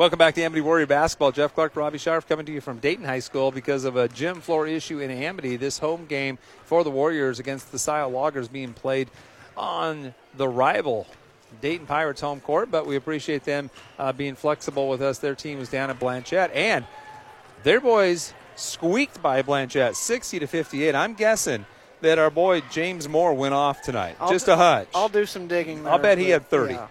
Welcome back to Amity Warrior Basketball. Jeff Clark, Robbie Sharf coming to you from Dayton High School because of a gym floor issue in Amity. This home game for the Warriors against the Scio Loggers being played on the rival Dayton Pirates home court, but we appreciate them uh, being flexible with us. Their team was down at Blanchet, and their boys squeaked by Blanchet 60 to 58. I'm guessing that our boy James Moore went off tonight. I'll Just do- a hunch. I'll do some digging. I'll there, bet he had 30. yeah.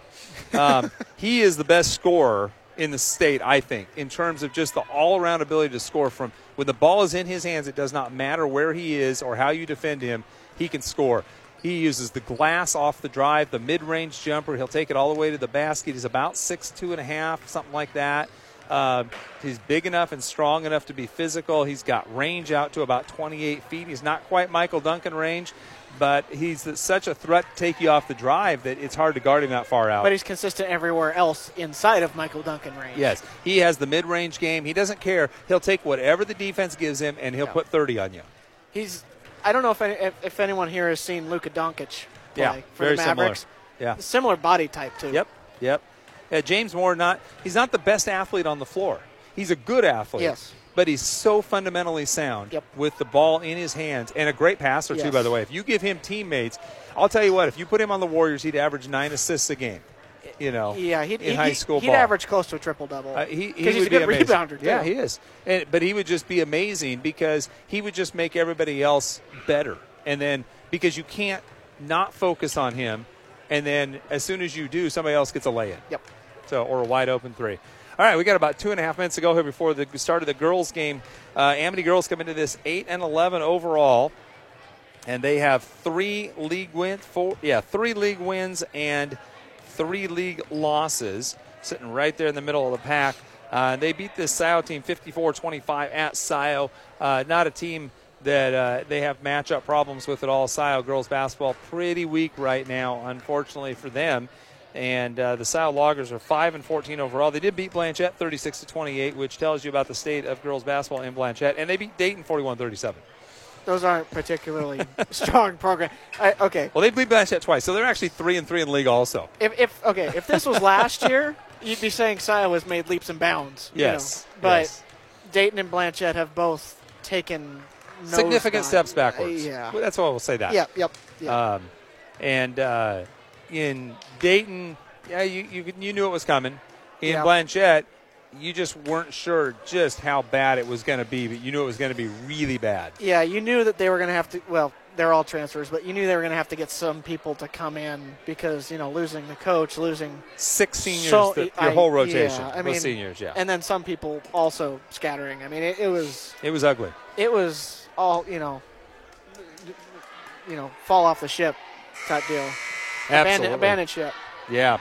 um, he is the best scorer in the state, I think, in terms of just the all around ability to score from when the ball is in his hands, it does not matter where he is or how you defend him, he can score. He uses the glass off the drive, the mid range jumper. He'll take it all the way to the basket. He's about six, two and a half, something like that. Uh, he's big enough and strong enough to be physical. He's got range out to about 28 feet. He's not quite Michael Duncan range, but he's such a threat to take you off the drive that it's hard to guard him that far out. But he's consistent everywhere else inside of Michael Duncan range. Yes, he has the mid-range game. He doesn't care. He'll take whatever the defense gives him, and he'll Yeah. put 30 on you. He's. I don't know if any, if, if anyone here has seen Luka Doncic play Yeah, for very the similar. Mavericks. Yeah. Similar body type too. Yep. Yep. Yeah, James Moore not he's not the best athlete on the floor. He's a good athlete. Yes. But he's so fundamentally sound Yep. with the ball in his hands and a great passer too by the way. If you give him teammates, I'll tell you what, if you put him on the Warriors, he'd average 9 assists a game. You know, Yeah, he'd, in he'd, high school he'd ball. average close to a triple double. Uh, he, he he's a good rebounder. Too. Yeah, he is. And, but he would just be amazing because he would just make everybody else better. And then because you can't not focus on him, and then as soon as you do, somebody else gets a lay in. Yep. So or a wide open three. All right, we got about two and a half minutes to go here before the start of the girls' game. Uh, Amity girls come into this eight and eleven overall, and they have three league wins. Four, yeah, three league wins and three league losses, sitting right there in the middle of the pack. Uh, they beat this Scio team 54-25 at Scio. Uh, not a team that uh, they have matchup problems with at all. Scio girls basketball pretty weak right now, unfortunately for them. And uh, the Scio Loggers are five and 14 overall. They did beat Blanchet 36 to 28, which tells you about the state of girls basketball in Blanchet. And they beat Dayton 41-37. Those aren't particularly strong program. I, okay. Well, they beat Blanchet twice, so they're actually three and three in league also. If, if okay, if this was last year, you'd be saying Scio has made leaps and bounds. Yes, know. But yes. Dayton and Blanchet have both taken significant steps backwards. Yeah. Well, that's why we'll say that. Yep. Yep. yep. Um, and uh, in Dayton, yeah, you, you you knew it was coming. In Yeah. Blanchet, you just weren't sure just how bad it was going to be, but you knew it was going to be really bad. yeah, you knew that they were going to have to. Well, they're all transfers, but you knew they were going to have to get some people to come in because you know losing the coach, losing Six seniors, so the, your I- whole rotation Yeah, I mean, seniors. Yeah, and then some people also scattering. I mean, it, it was it was ugly. it was all you know, you know, fall off the ship type deal. Absolutely. abandon ship. Yeah.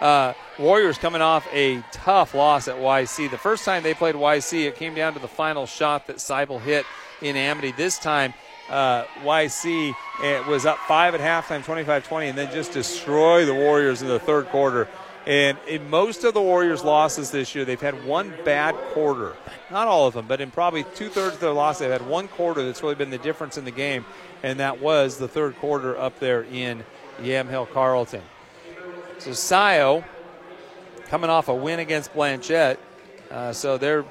Uh, Warriors coming off a tough loss at YC. The first time they played YC, it came down to the final shot that Seibel hit in Amity. This time, uh, YC it was up five at halftime, 25 20, and then just destroy the Warriors in the third quarter. And in most of the Warriors' losses this year, they've had one bad quarter. Not all of them, but in probably two thirds of their losses, they've had one quarter that's really been the difference in the game, and that was the third quarter up there in Yamhill Carlton. So Scio coming off a win against Blanchet, uh, so they're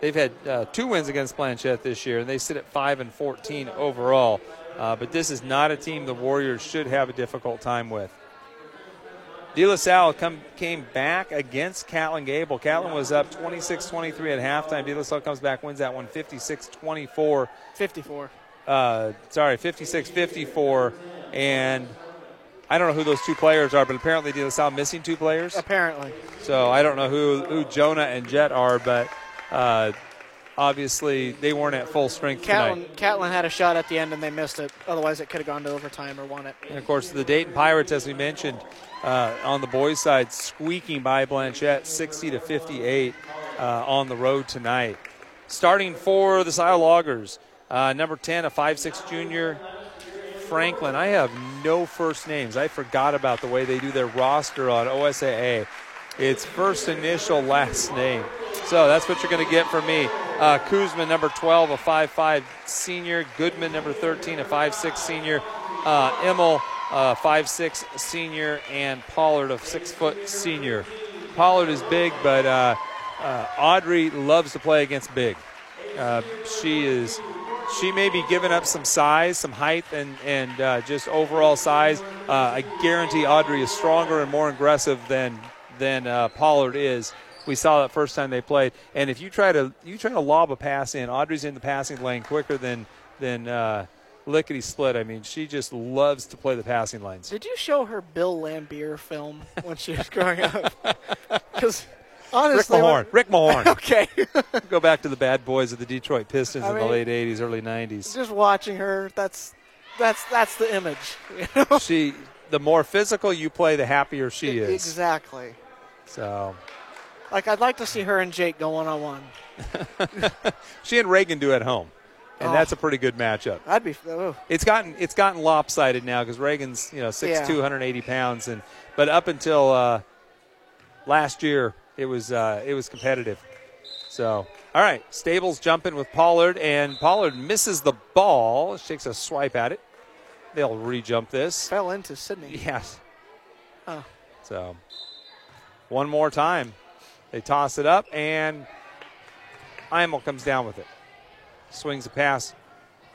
they've had uh, two wins against Blanchet this year, and they sit at five and 14 overall. Uh, but this is not a team the Warriors should have a difficult time with. De La Salle come, came back against Catlin Gable. Catlin was up 26-23 at halftime. De La Salle comes back, wins that one 56-24 Fifty-four. uh, sorry, 56 54. And I don't know who those two players are, but apparently De La Salle missing two players. Apparently, So I don't know who, who Jonah and Jet are, but uh, obviously they weren't at full strength Catlin, tonight. Catlin had a shot at the end and they missed it. Otherwise, it could have gone to overtime or won it. And of course, the Dayton Pirates, as we mentioned, uh, on the boys' side, squeaking by Blanchet 60 to 58 uh, on the road tonight. Starting for the Scio Loggers, uh, number 10, a 5'6 junior, Franklin. I have no first names. I forgot about the way they do their roster on OSAA. It's first initial, last name. So that's what you're going to get from me. Uh, Kuzma, number 12, a 5'5 senior. Goodman, number 13, a 5'6 senior. Uh, Immel, uh, 5'6 senior. And Pollard, a 6 foot senior. Pollard is big, but uh, uh, Audrey loves to play against big. Uh, she is. She may be giving up some size, some height, and and uh, just overall size. Uh, I guarantee Audrey is stronger and more aggressive than than uh, Pollard is. We saw that first time they played. And if you try to you try to lob a pass in, Audrey's in the passing lane quicker than than uh, lickety split. I mean, she just loves to play the passing lanes. Did you show her Bill Laimbeer film when she was growing up? Because honestly, Rick Mahorn. Rick Mahorn. okay. Go back to the bad boys of the Detroit Pistons I in mean- the late '80s, early '90s. Just watching her, that's that's that's the image. You know? She, the more physical you play, the happier she is. Exactly. So Like I'd like to see her and Jake go one on one. she and Reagan do at home, and Oh. that's a pretty good matchup. I'd be. Oh, It's gotten it's gotten lopsided now because Reagan's you know 6'2", Yeah. 180 pounds, and but up until uh, last year it was uh, it was competitive. So all right, Stables jumping with Pollard, and Pollard misses the ball, takes a swipe at it. They'll re-jump this. fell into Sydney. Yes. Oh. So one more time, they toss it up, and Imel comes down with it. Swings a pass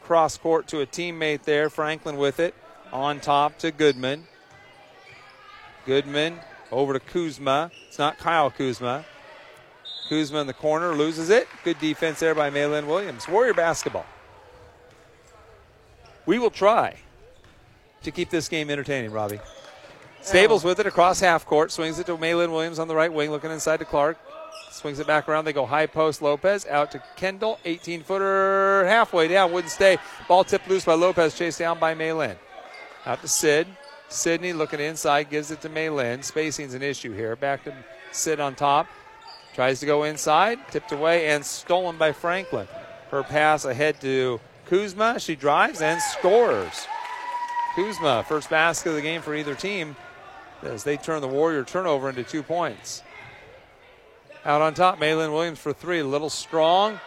cross court to a teammate there. Franklin with it on top to Goodman. Goodman over to Kuzma. It's not Kyle Kuzma. Kuzma in the corner loses it. Good defense there by Maylin Williams. Warrior basketball. We will try to keep this game entertaining, Robbie. Stables with it across half court. Swings it to Maylin Williams on the right wing, looking inside to Clark. Swings it back around. They go high post. Lopez out to Kendall. 18 footer halfway down. Wouldn't stay. Ball tipped loose by Lopez. Chased down by Maylin. Out to Sid. Sydney looking inside. Gives it to Maylin. Spacing's an issue here. Back to Sid on top. Tries to go inside. Tipped away and stolen by Franklin. Her pass ahead to Kuzma. She drives and scores. Kuzma, first basket of the game for either team as they turn the Warrior turnover into two points. Out on top, Maylin Williams for three. A little strong.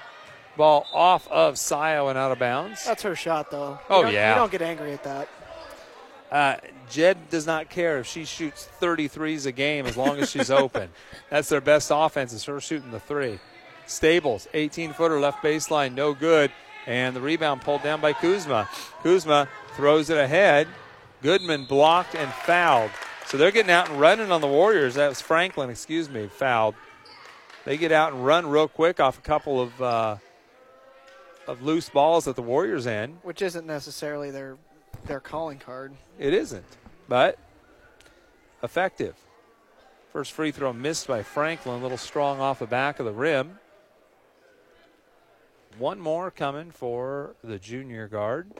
Ball off of Scio and out of bounds. That's her shot, though. You Oh, yeah. You don't get angry at that. Uh, Jed does not care if she shoots 33s a game as long as she's open. That's their best offense is her shooting the three. Stables, 18 footer left baseline, no good. And the rebound pulled down by Kuzma. Kuzma throws it ahead. Goodman blocked and fouled. So they're getting out and running on the Warriors. That was Franklin, excuse me, fouled. They get out and run real quick off a couple of uh, of loose balls at the Warriors' end. Which isn't necessarily their their calling card. It isn't, but effective. First free throw missed by Franklin, a little strong off the back of the rim. One more coming for the junior guard.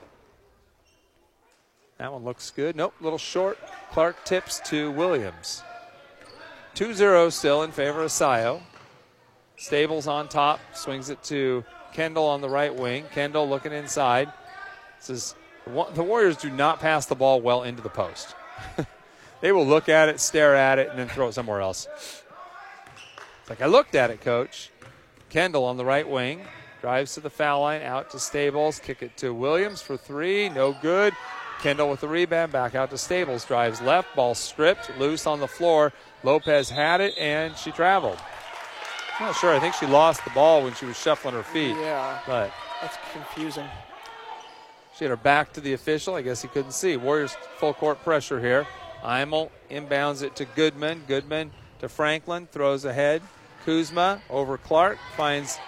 That one looks good. Nope, little short. Clark tips to Williams. 2 0 still in favor of Scio. Stables on top, swings it to Kendall on the right wing. Kendall looking inside. This is the Warriors do not pass the ball well into the post. they will look at it, stare at it, and then throw it somewhere else. It's like I looked at it, coach. Kendall on the right wing drives to the foul line, out to Stables, kick it to Williams for three, no good. Kendall with the rebound, back out to Stables, drives left, ball stripped, loose on the floor. Lopez had it, and she traveled. Not sure. I think she lost the ball when she was shuffling her feet, Yeah, but that's confusing. She had her back to the official. I guess he couldn't see. Warriors full court pressure here. Imel inbounds it to Goodman. Goodman to Franklin. Throws ahead. Kuzma over Clark. Finds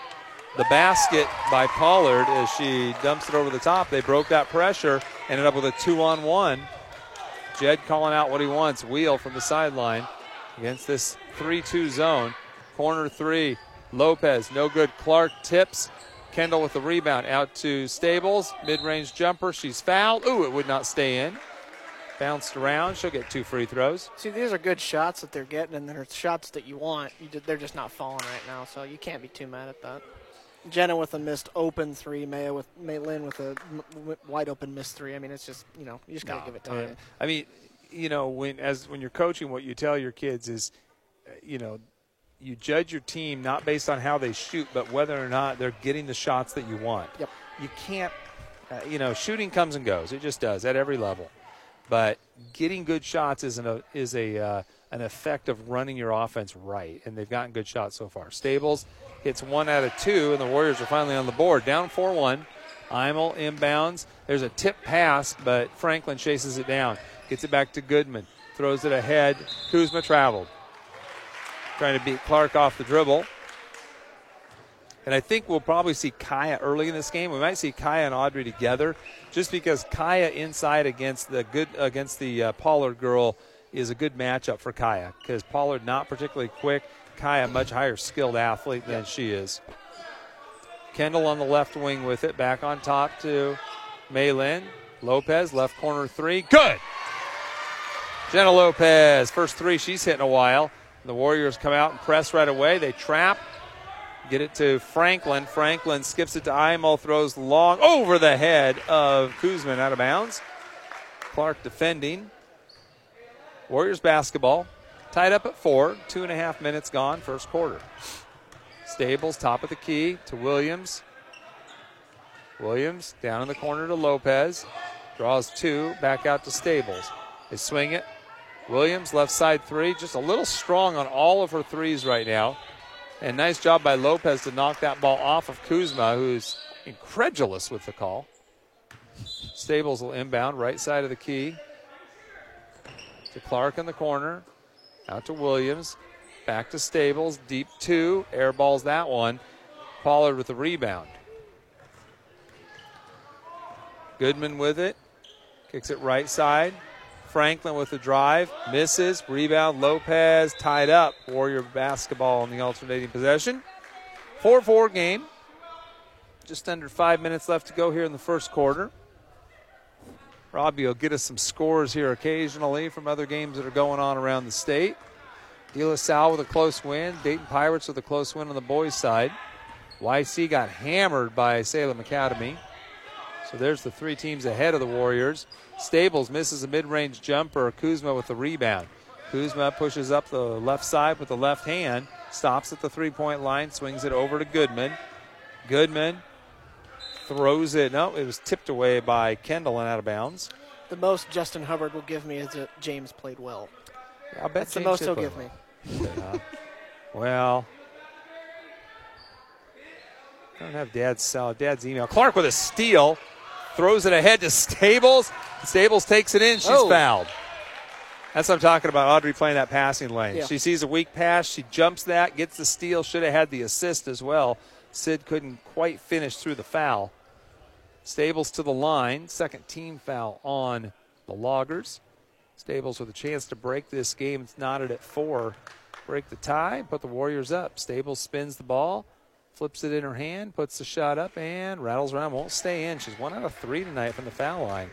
the basket by Pollard as she dumps it over the top. They broke that pressure. Ended up with a two on one. Jed calling out what he wants. Wheel from the sideline against this 3 2 zone. Corner three. Lopez, no good. Clark tips. Kendall with the rebound out to Stables. Mid range jumper. She's fouled. Ooh, it would not stay in. Bounced around. She'll get two free throws. See, these are good shots that they're getting, and they're shots that you want. You ju- they're just not falling right now, so you can't be too mad at that. Jenna with a missed open three, Maya with Maylin with a m- w- wide open missed three. I mean, it's just you know you just gotta give it time. I mean, you know, when as when you're coaching, what you tell your kids is, uh, you know, you judge your team not based on how they shoot, but whether or not they're getting the shots that you want. Yep. You can't, uh, you know, shooting comes and goes. It just does at every level. But getting good shots is an, a is a uh, an effect of running your offense right, and they've gotten good shots so far. Stables hits one out of two, and the Warriors are finally on the board, down 4 1. Imel inbounds. There's a tip pass, but Franklin chases it down. Gets it back to Goodman. Throws it ahead. Kuzma traveled. Trying to beat Clark off the dribble. And I think we'll probably see Kaya early in this game. We might see Kaya and Audrey together, just because Kaya inside against the good against the uh, Pollard girl is a good matchup for Kaya because Pollard not particularly quick. Kaya much higher skilled athlete than she is. Kendall on the left wing with it, back on top to Maylin. Lopez, left corner three. Good! Jenna Lopez, first three she's hit in a while. The Warriors come out and press right away. They trap, get it to Franklin. Franklin skips it to Imel, throws long over the head of Kuzman out of bounds. Clark defending. Warriors basketball. Tied up at four. Two and a half minutes gone, first quarter. Stables, top of the key to Williams. Williams down in the corner to Lopez. Draws two, back out to Stables. They swing it. Williams, left side three, just a little strong on all of her threes right now. And nice job by Lopez to knock that ball off of Kuzma, who's incredulous with the call. Stables will inbound, right side of the key. To Clark in the corner. Out to Williams. Back to Stables. Deep two. Air balls that one. Pollard with the rebound. Goodman with it. Kicks it right side. Franklin with the drive. Misses. Rebound. Lopez tied up. Warrior basketball in the alternating possession. 4 4 game. Just under five minutes left to go here in the first quarter. Robbie will get us some scores here occasionally from other games that are going on around the state. De La Salle with a close win. Dayton Pirates with a close win on the boys' side. YC got hammered by Salem Academy. So there's the three teams ahead of the Warriors. Stables misses a mid range jumper. Kuzma with the rebound. Kuzma pushes up the left side with the left hand, stops at the three point line, swings it over to Goodman. Goodman throws it. No, it was tipped away by Kendall and out of bounds. The most Justin Hubbard will give me is that James played well. I bet That's the most he'll give me. well. Yeah. well, I don't have Dad's Dad's email. Clark with a steal, throws it ahead to Stables. Stables takes it in. She's Oh. fouled. That's what I'm talking about. Audrey playing that passing lane. Yeah. She sees a weak pass. She jumps that, gets the steal. Should have had the assist as well. Sid couldn't quite finish through the foul. Stables to the line. Second team foul on the Loggers. Stables with a chance to break this game. It's knotted at four. Break the tie, put the Warriors up. Stables spins the ball, flips it in her hand, puts the shot up, and rattles around. Won't stay in. She's one out of three tonight from the foul line.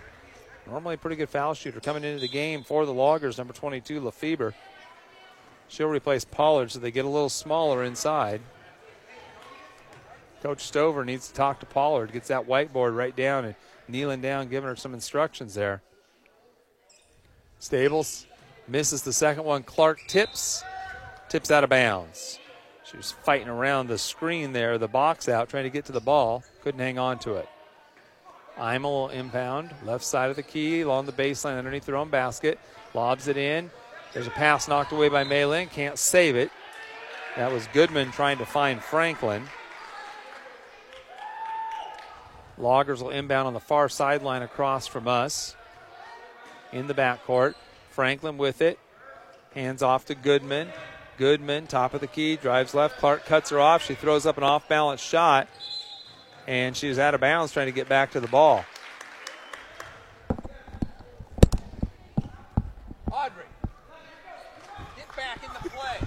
Normally a pretty good foul shooter. Coming into the game for the Loggers, number 22, Lefebvre. She'll replace Pollard, so they get a little smaller inside. Coach Stover needs to talk to Pollard, gets that whiteboard right down and kneeling down, giving her some instructions there. Stables misses the second one. Clark tips, tips out of bounds. She was fighting around the screen there, the box out, trying to get to the ball. Couldn't hang on to it. Imel inbound, left side of the key, along the baseline underneath their own basket. Lobs it in. There's a pass knocked away by Maylin. Can't save it. That was Goodman trying to find Franklin. Loggers will inbound on the far sideline across from us. In the backcourt. Franklin with it. Hands off to Goodman. Goodman, top of the key, drives left. Clark cuts her off. She throws up an off balance shot. And she she's out of bounds trying to get back to the ball. Audrey, get back in the play.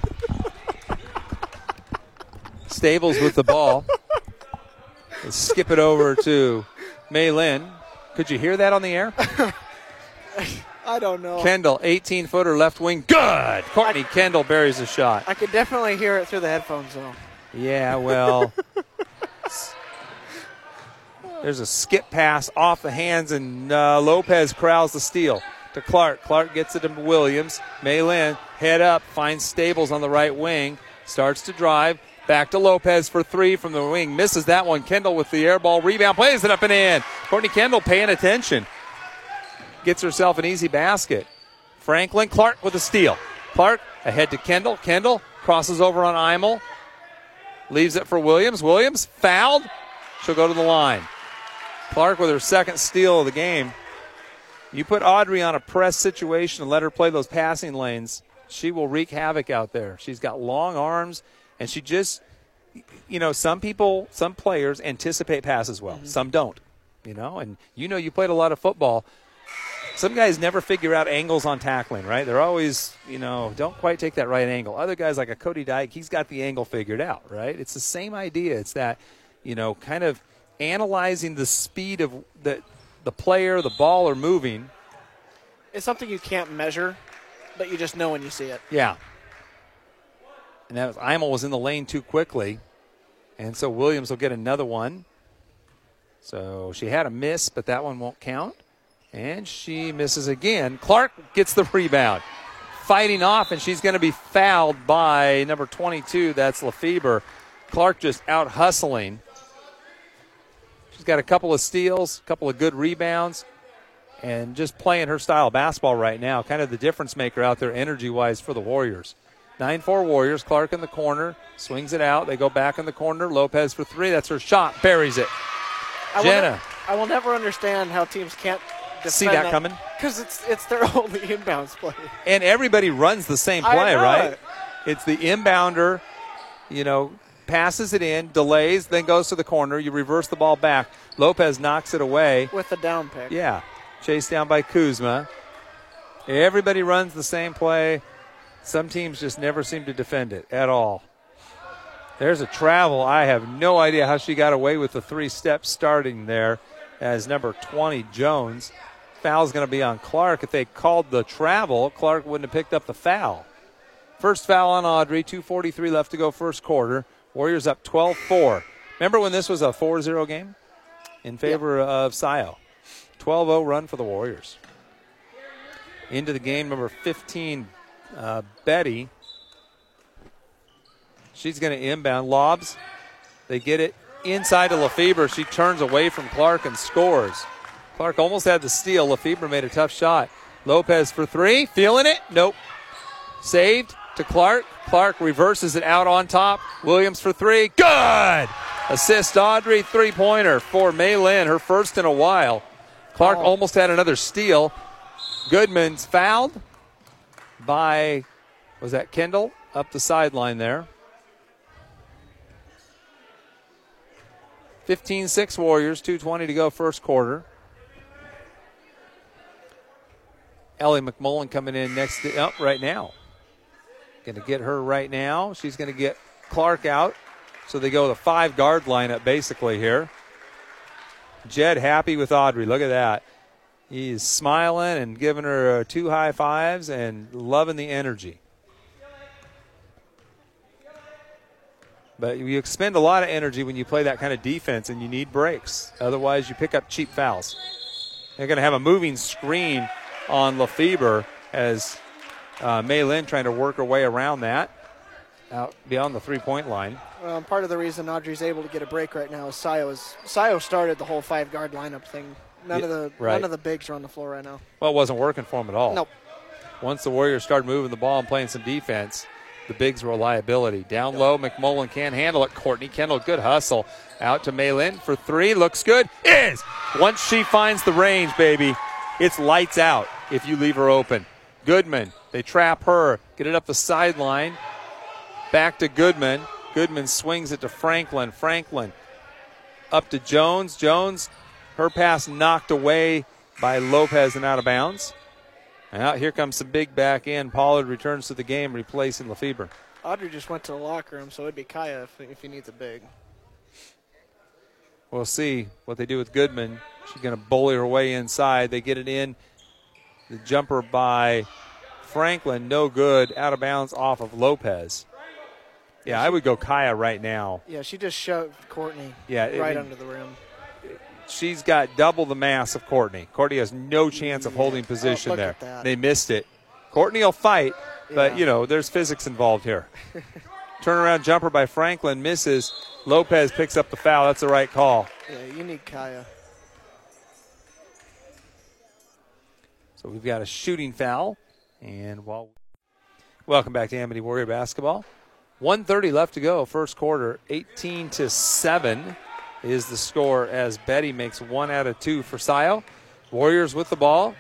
Stables with the ball. Let's skip it over to Maylin. Could you hear that on the air? I don't know. Kendall, 18 footer left wing. Good. Courtney Kendall buries a shot. I could definitely hear it through the headphones, though. Yeah, well. there's a skip pass off the hands, and uh, Lopez corrals the steal to Clark. Clark gets it to Williams. Maylin, head up, finds Stables on the right wing, starts to drive. Back to Lopez for three from the wing. Misses that one. Kendall with the air ball rebound. Plays it up and in. Courtney Kendall paying attention. Gets herself an easy basket. Franklin Clark with a steal. Clark ahead to Kendall. Kendall crosses over on Imel. Leaves it for Williams. Williams fouled. She'll go to the line. Clark with her second steal of the game. You put Audrey on a press situation and let her play those passing lanes, she will wreak havoc out there. She's got long arms, and she just, you know, some people, some players anticipate passes well, mm-hmm. some don't, you know, and you know, you played a lot of football. Some guys never figure out angles on tackling, right? They're always, you know, don't quite take that right angle. Other guys like a Cody Dyke, he's got the angle figured out, right? It's the same idea. It's that, you know, kind of analyzing the speed of the the player, the ball are moving. It's something you can't measure, but you just know when you see it. Yeah. And that was Imel was in the lane too quickly. And so Williams will get another one. So she had a miss, but that one won't count. And she misses again. Clark gets the rebound. Fighting off, and she's going to be fouled by number 22. That's Lefebvre. Clark just out hustling. She's got a couple of steals, a couple of good rebounds, and just playing her style of basketball right now. Kind of the difference maker out there, energy wise, for the Warriors. 9 4 Warriors. Clark in the corner, swings it out. They go back in the corner. Lopez for three. That's her shot. Buries it. I Jenna. Will ne- I will never understand how teams can't see that, that coming because it's it's their only inbounds play. And everybody runs the same play, right? It's the inbounder, you know, passes it in, delays, then goes to the corner. You reverse the ball back. Lopez knocks it away. With the down pick. Yeah. Chased down by Kuzma. Everybody runs the same play. Some teams just never seem to defend it at all. There's a travel. I have no idea how she got away with the three steps starting there as number 20, Jones. Foul's going to be on Clark. If they called the travel, Clark wouldn't have picked up the foul. First foul on Audrey, 2.43 left to go, first quarter. Warriors up 12 4. Remember when this was a 4 0 game in favor yep. of Scio? 12 0 run for the Warriors. Into the game, number 15, uh, Betty. She's going to inbound. Lobs. They get it inside to Lefebvre. She turns away from Clark and scores. Clark almost had the steal. Lefebvre made a tough shot. Lopez for three. Feeling it? Nope. Saved to Clark. Clark reverses it out on top. Williams for three. Good! Assist Audrey, three pointer for Maylin, her first in a while. Clark oh. almost had another steal. Goodman's fouled by, was that Kendall? Up the sideline there. 15 6 Warriors, 2.20 to go, first quarter. Ellie McMullen coming in next to, oh, right now. Going to get her right now. She's going to get Clark out. So they go the five guard lineup basically here. Jed happy with Audrey. Look at that. He's smiling and giving her uh, two high fives and loving the energy. But you expend a lot of energy when you play that kind of defense and you need breaks. Otherwise, you pick up cheap fouls. They're going to have a moving screen on Lefebvre as uh, Lin trying to work her way around that out beyond the three point line. Well, part of the reason Audrey's able to get a break right now is Scio is Scio started the whole five guard lineup thing. None yeah, of the right. none of the bigs are on the floor right now. Well, it wasn't working for them at all. Nope. Once the Warriors started moving the ball and playing some defense, the bigs were a liability. Down low, McMullen can't handle it. Courtney Kendall, good hustle. Out to Maylin for three. Looks good. Is. Once she finds the range, baby, it's lights out if you leave her open. Goodman they trap her, get it up the sideline. Back to Goodman. Goodman swings it to Franklin. Franklin up to Jones. Jones, her pass knocked away by Lopez and out of bounds. Now here comes the big back end. Pollard returns to the game, replacing Lefebvre. Audrey just went to the locker room, so it'd be Kaya if, if he needs a big. We'll see what they do with Goodman. She's going to bully her way inside. They get it in. The jumper by Franklin, no good, out of bounds off of Lopez. Yeah, I would go Kaya right now. Yeah, she just shoved Courtney yeah, right under the rim. She's got double the mass of Courtney. Courtney has no chance of holding oh, position oh, there. They missed it. Courtney will fight, but, yeah. you know, there's physics involved here. Turnaround jumper by Franklin misses. Lopez picks up the foul. That's the right call. Yeah, you need Kaya. So we've got a shooting foul and while Welcome back to Amity Warrior basketball. 130 left to go, first quarter. 18 to 7 is the score as Betty makes one out of two for Scio. Warriors with the ball.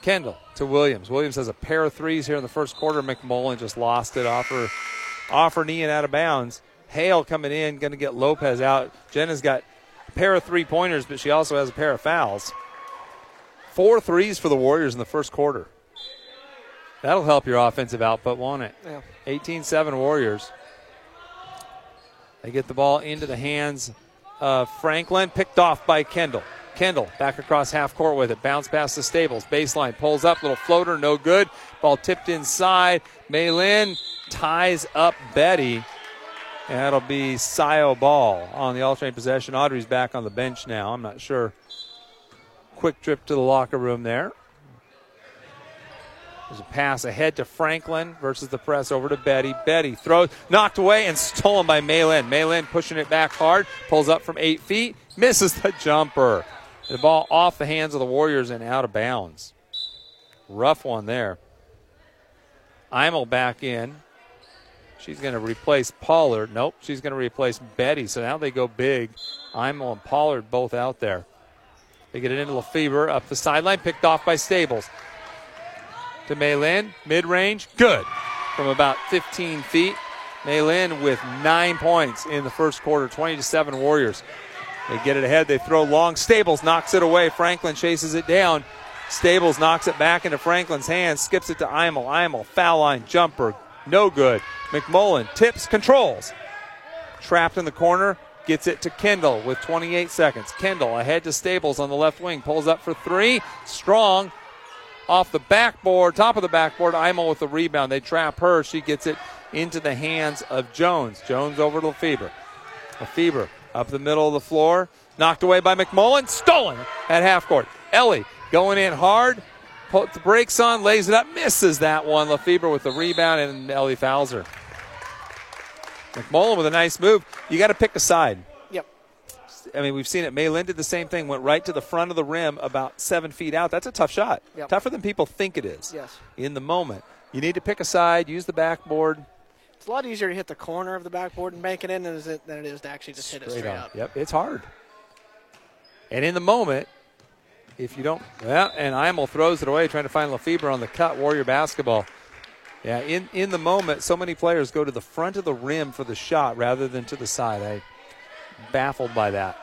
Kendall to Williams. Williams has a pair of threes here in the first quarter. McMullen just lost it off her, off her knee and out of bounds. Hale coming in, going to get Lopez out. Jenna's got a pair of three pointers, but she also has a pair of fouls. Four threes for the Warriors in the first quarter. That'll help your offensive output, won't it? Yeah. 18 7 Warriors. They get the ball into the hands of Franklin, picked off by Kendall. Kendall back across half court with it. Bounce past the Stables. Baseline pulls up. Little floater, no good. Ball tipped inside. Maylin ties up Betty. And that'll be Scio ball on the alternate possession. Audrey's back on the bench now. I'm not sure. Quick trip to the locker room there. There's a pass ahead to Franklin versus the press over to Betty. Betty throws, knocked away, and stolen by Maylin. Maylin pushing it back hard, pulls up from eight feet, misses the jumper. The ball off the hands of the Warriors and out of bounds. Rough one there. Imel back in. She's going to replace Pollard. Nope, she's going to replace Betty. So now they go big. Imel and Pollard both out there. They get it into Lefebvre up the sideline, picked off by Stables to Maylin. Mid range, good. From about 15 feet. Maylin with nine points in the first quarter, 20 to 7 Warriors. They get it ahead. They throw long. Stables knocks it away. Franklin chases it down. Stables knocks it back into Franklin's hands, skips it to Imel. Imel, foul line jumper, no good. McMullen tips, controls. Trapped in the corner, gets it to Kendall with 28 seconds. Kendall ahead to Stables on the left wing, pulls up for three. Strong off the backboard, top of the backboard. Imel with the rebound. They trap her. She gets it into the hands of Jones. Jones over to Lefebvre. Lefebvre up the middle of the floor. Knocked away by McMullen. Stolen at half court. Ellie going in hard. Put the brakes on, lays it up, misses that one. Lefebvre with the rebound, and Ellie fouls her. McMullen with a nice move. You got to pick a side. Yep. I mean, we've seen it. Maylin did the same thing, went right to the front of the rim about seven feet out. That's a tough shot. Yep. Tougher than people think it is Yes. in the moment. You need to pick a side, use the backboard. It's a lot easier to hit the corner of the backboard and bank it in than, it, is to actually just hit it straight on. up. Yep, it's hard. And in the moment, if you don't, well, and Imel throws it away, trying to find Lefebvre on the cut. Warrior basketball. Yeah, in, in the moment, so many players go to the front of the rim for the shot rather than to the side. I baffled by that.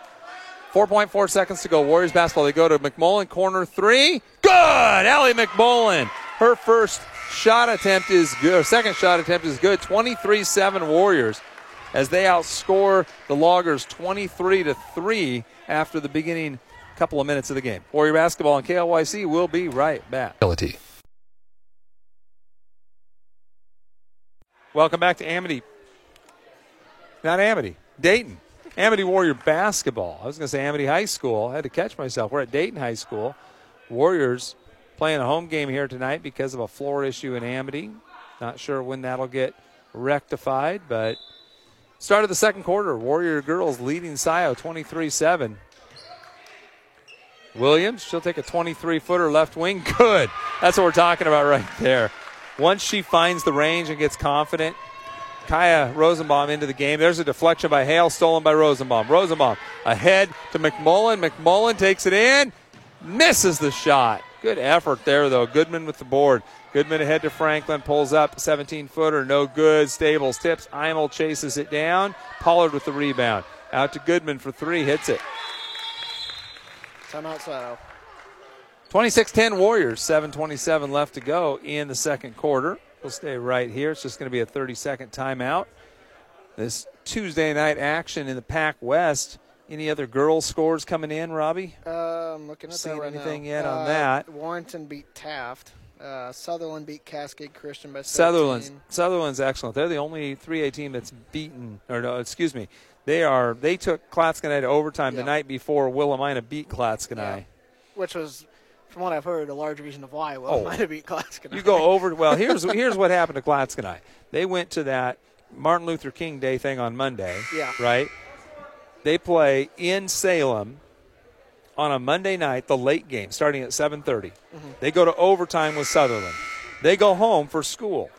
4.4 seconds to go. Warriors basketball. They go to McMullen, corner three. Good! Allie McMullen. Her first shot attempt is good. Second shot attempt is good. 23 7 Warriors as they outscore the Loggers 23 to 3 after the beginning couple of minutes of the game. Warrior basketball and KLYC will be right back. Ability. Welcome back to Amity. Not Amity, Dayton. Amity Warrior basketball. I was going to say Amity High School. I had to catch myself. We're at Dayton High School. Warriors playing a home game here tonight because of a floor issue in Amity. Not sure when that'll get rectified, but start of the second quarter. Warrior girls leading Scio 23 7. Williams, she'll take a 23 footer left wing. Good. That's what we're talking about right there. Once she finds the range and gets confident, Kaya Rosenbaum into the game. There's a deflection by Hale, stolen by Rosenbaum. Rosenbaum ahead to McMullen. McMullen takes it in, misses the shot. Good effort there, though. Goodman with the board. Goodman ahead to Franklin, pulls up, 17 footer, no good. Stables tips. Imel chases it down. Pollard with the rebound. Out to Goodman for three, hits it. Timeout, Scio. 26 10 Warriors, 7.27 left to go in the second quarter. We'll stay right here. It's just going to be a 30 second timeout. This Tuesday night action in the Pac West. Any other girls' scores coming in, Robbie? Uh, I'm looking at Seen that right anything now. yet on Uh, that? Warrenton beat Taft. Uh, Sutherlin beat Cascade Christian by 17. Sutherlin's Sutherlin's excellent. They're the only 3A team that's beaten, or no, excuse me, they are. They took Clatskanie to overtime the night before Willamina beat Clatskanie. Yeah. Which was, from what I've heard, a large reason of why Will Oh. beat Glasgow. You go over. Well, here's here's what happened to Clatskanie. They went to that Martin Luther King Day thing on Monday. Yeah. Right. They play in Salem on a Monday night, the late game, starting at 7:30. Mm-hmm. They go to overtime with Sutherlin. They go home for school.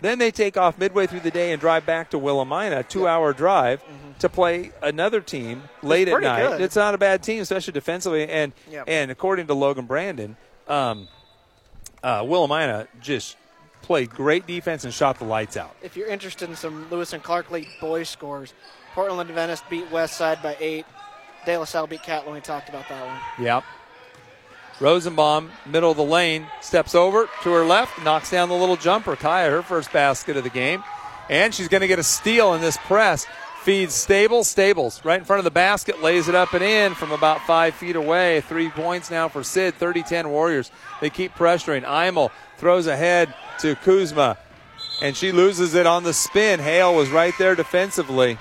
Then they take off midway through the day and drive back to Willamina, two-hour drive, to play another team late at night. good. It's not a bad team, especially defensively. And and according to Logan Brandon, um, uh, Willamina just played great defense and shot the lights out. If you're interested in some Lewis and Clark League boys scores, Portland Adventist beat West Side by eight. De La Salle beat Catlin. We talked about that one. Yep. Rosenbaum, middle of the lane, steps over to her left, knocks down the little jumper. Kaya, her first basket of the game. And she's going to get a steal in this press. Feeds Stables. Stables right in front of the basket, lays it up and in from about five feet away. Three points now for Sid. 30 10 Warriors. They keep pressuring. Imel throws ahead to Kuzma, and she loses it on the spin. Hale was right there defensively.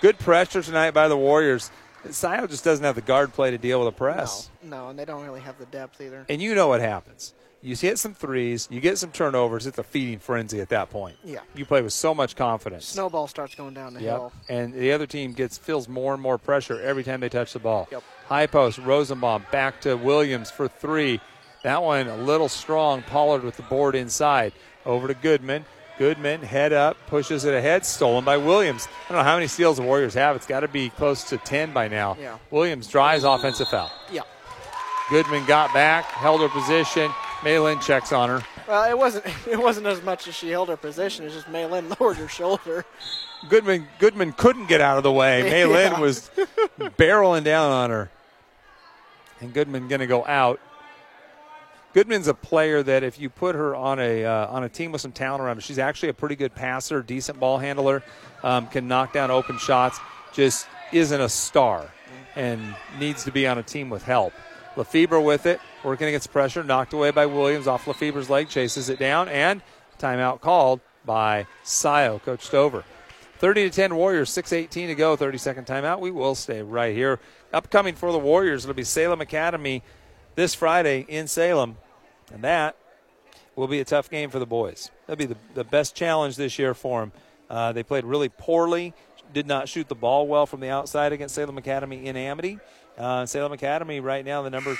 Good pressure tonight by the Warriors. Scio just doesn't have the guard play to deal with a press. No, no, and they don't really have the depth either. And you know what happens. You hit some threes, you get some turnovers, it's a feeding frenzy at that point. Yeah. You play with so much confidence. Snowball starts going down the Yep. hill. And the other team gets feels more and more pressure every time they touch the ball. Yep. High post, Rosenbaum back to Williams for three. That one a little strong. Pollard with the board inside. Over to Goodman. Goodman head up, pushes it ahead, stolen by Williams. I don't know how many steals the Warriors have. It's got to be close to 10 by now. Yeah. Williams drives offensive foul. Yeah. Goodman got back, held her position. Maylin checks on her. Well, it wasn't. It wasn't as much as she held her position. It's just Maylin lowered her shoulder. Goodman Goodman couldn't get out of the way. Maylin Yeah. was barreling down on her. And Goodman going to go out. Goodman's a player that if you put her on a uh, on a team with some talent around her, she's actually a pretty good passer, decent ball handler, um, can knock down open shots. Just isn't a star, and needs to be on a team with help. Lefebvre with it, working against pressure, knocked away by Williams off Lefebvre's leg, chases it down, and timeout called by Scio, Coach Stover. 30 to 10 Warriors, 6:18 to go, 30 second timeout. We will stay right here. Upcoming for the Warriors, it'll be Salem Academy this Friday in Salem, and that will be a tough game for the boys. That'll be the, the best challenge this year for them. Uh, they played really poorly, did not shoot the ball well from the outside against Salem Academy in Amity. Uh, Salem Academy right now the number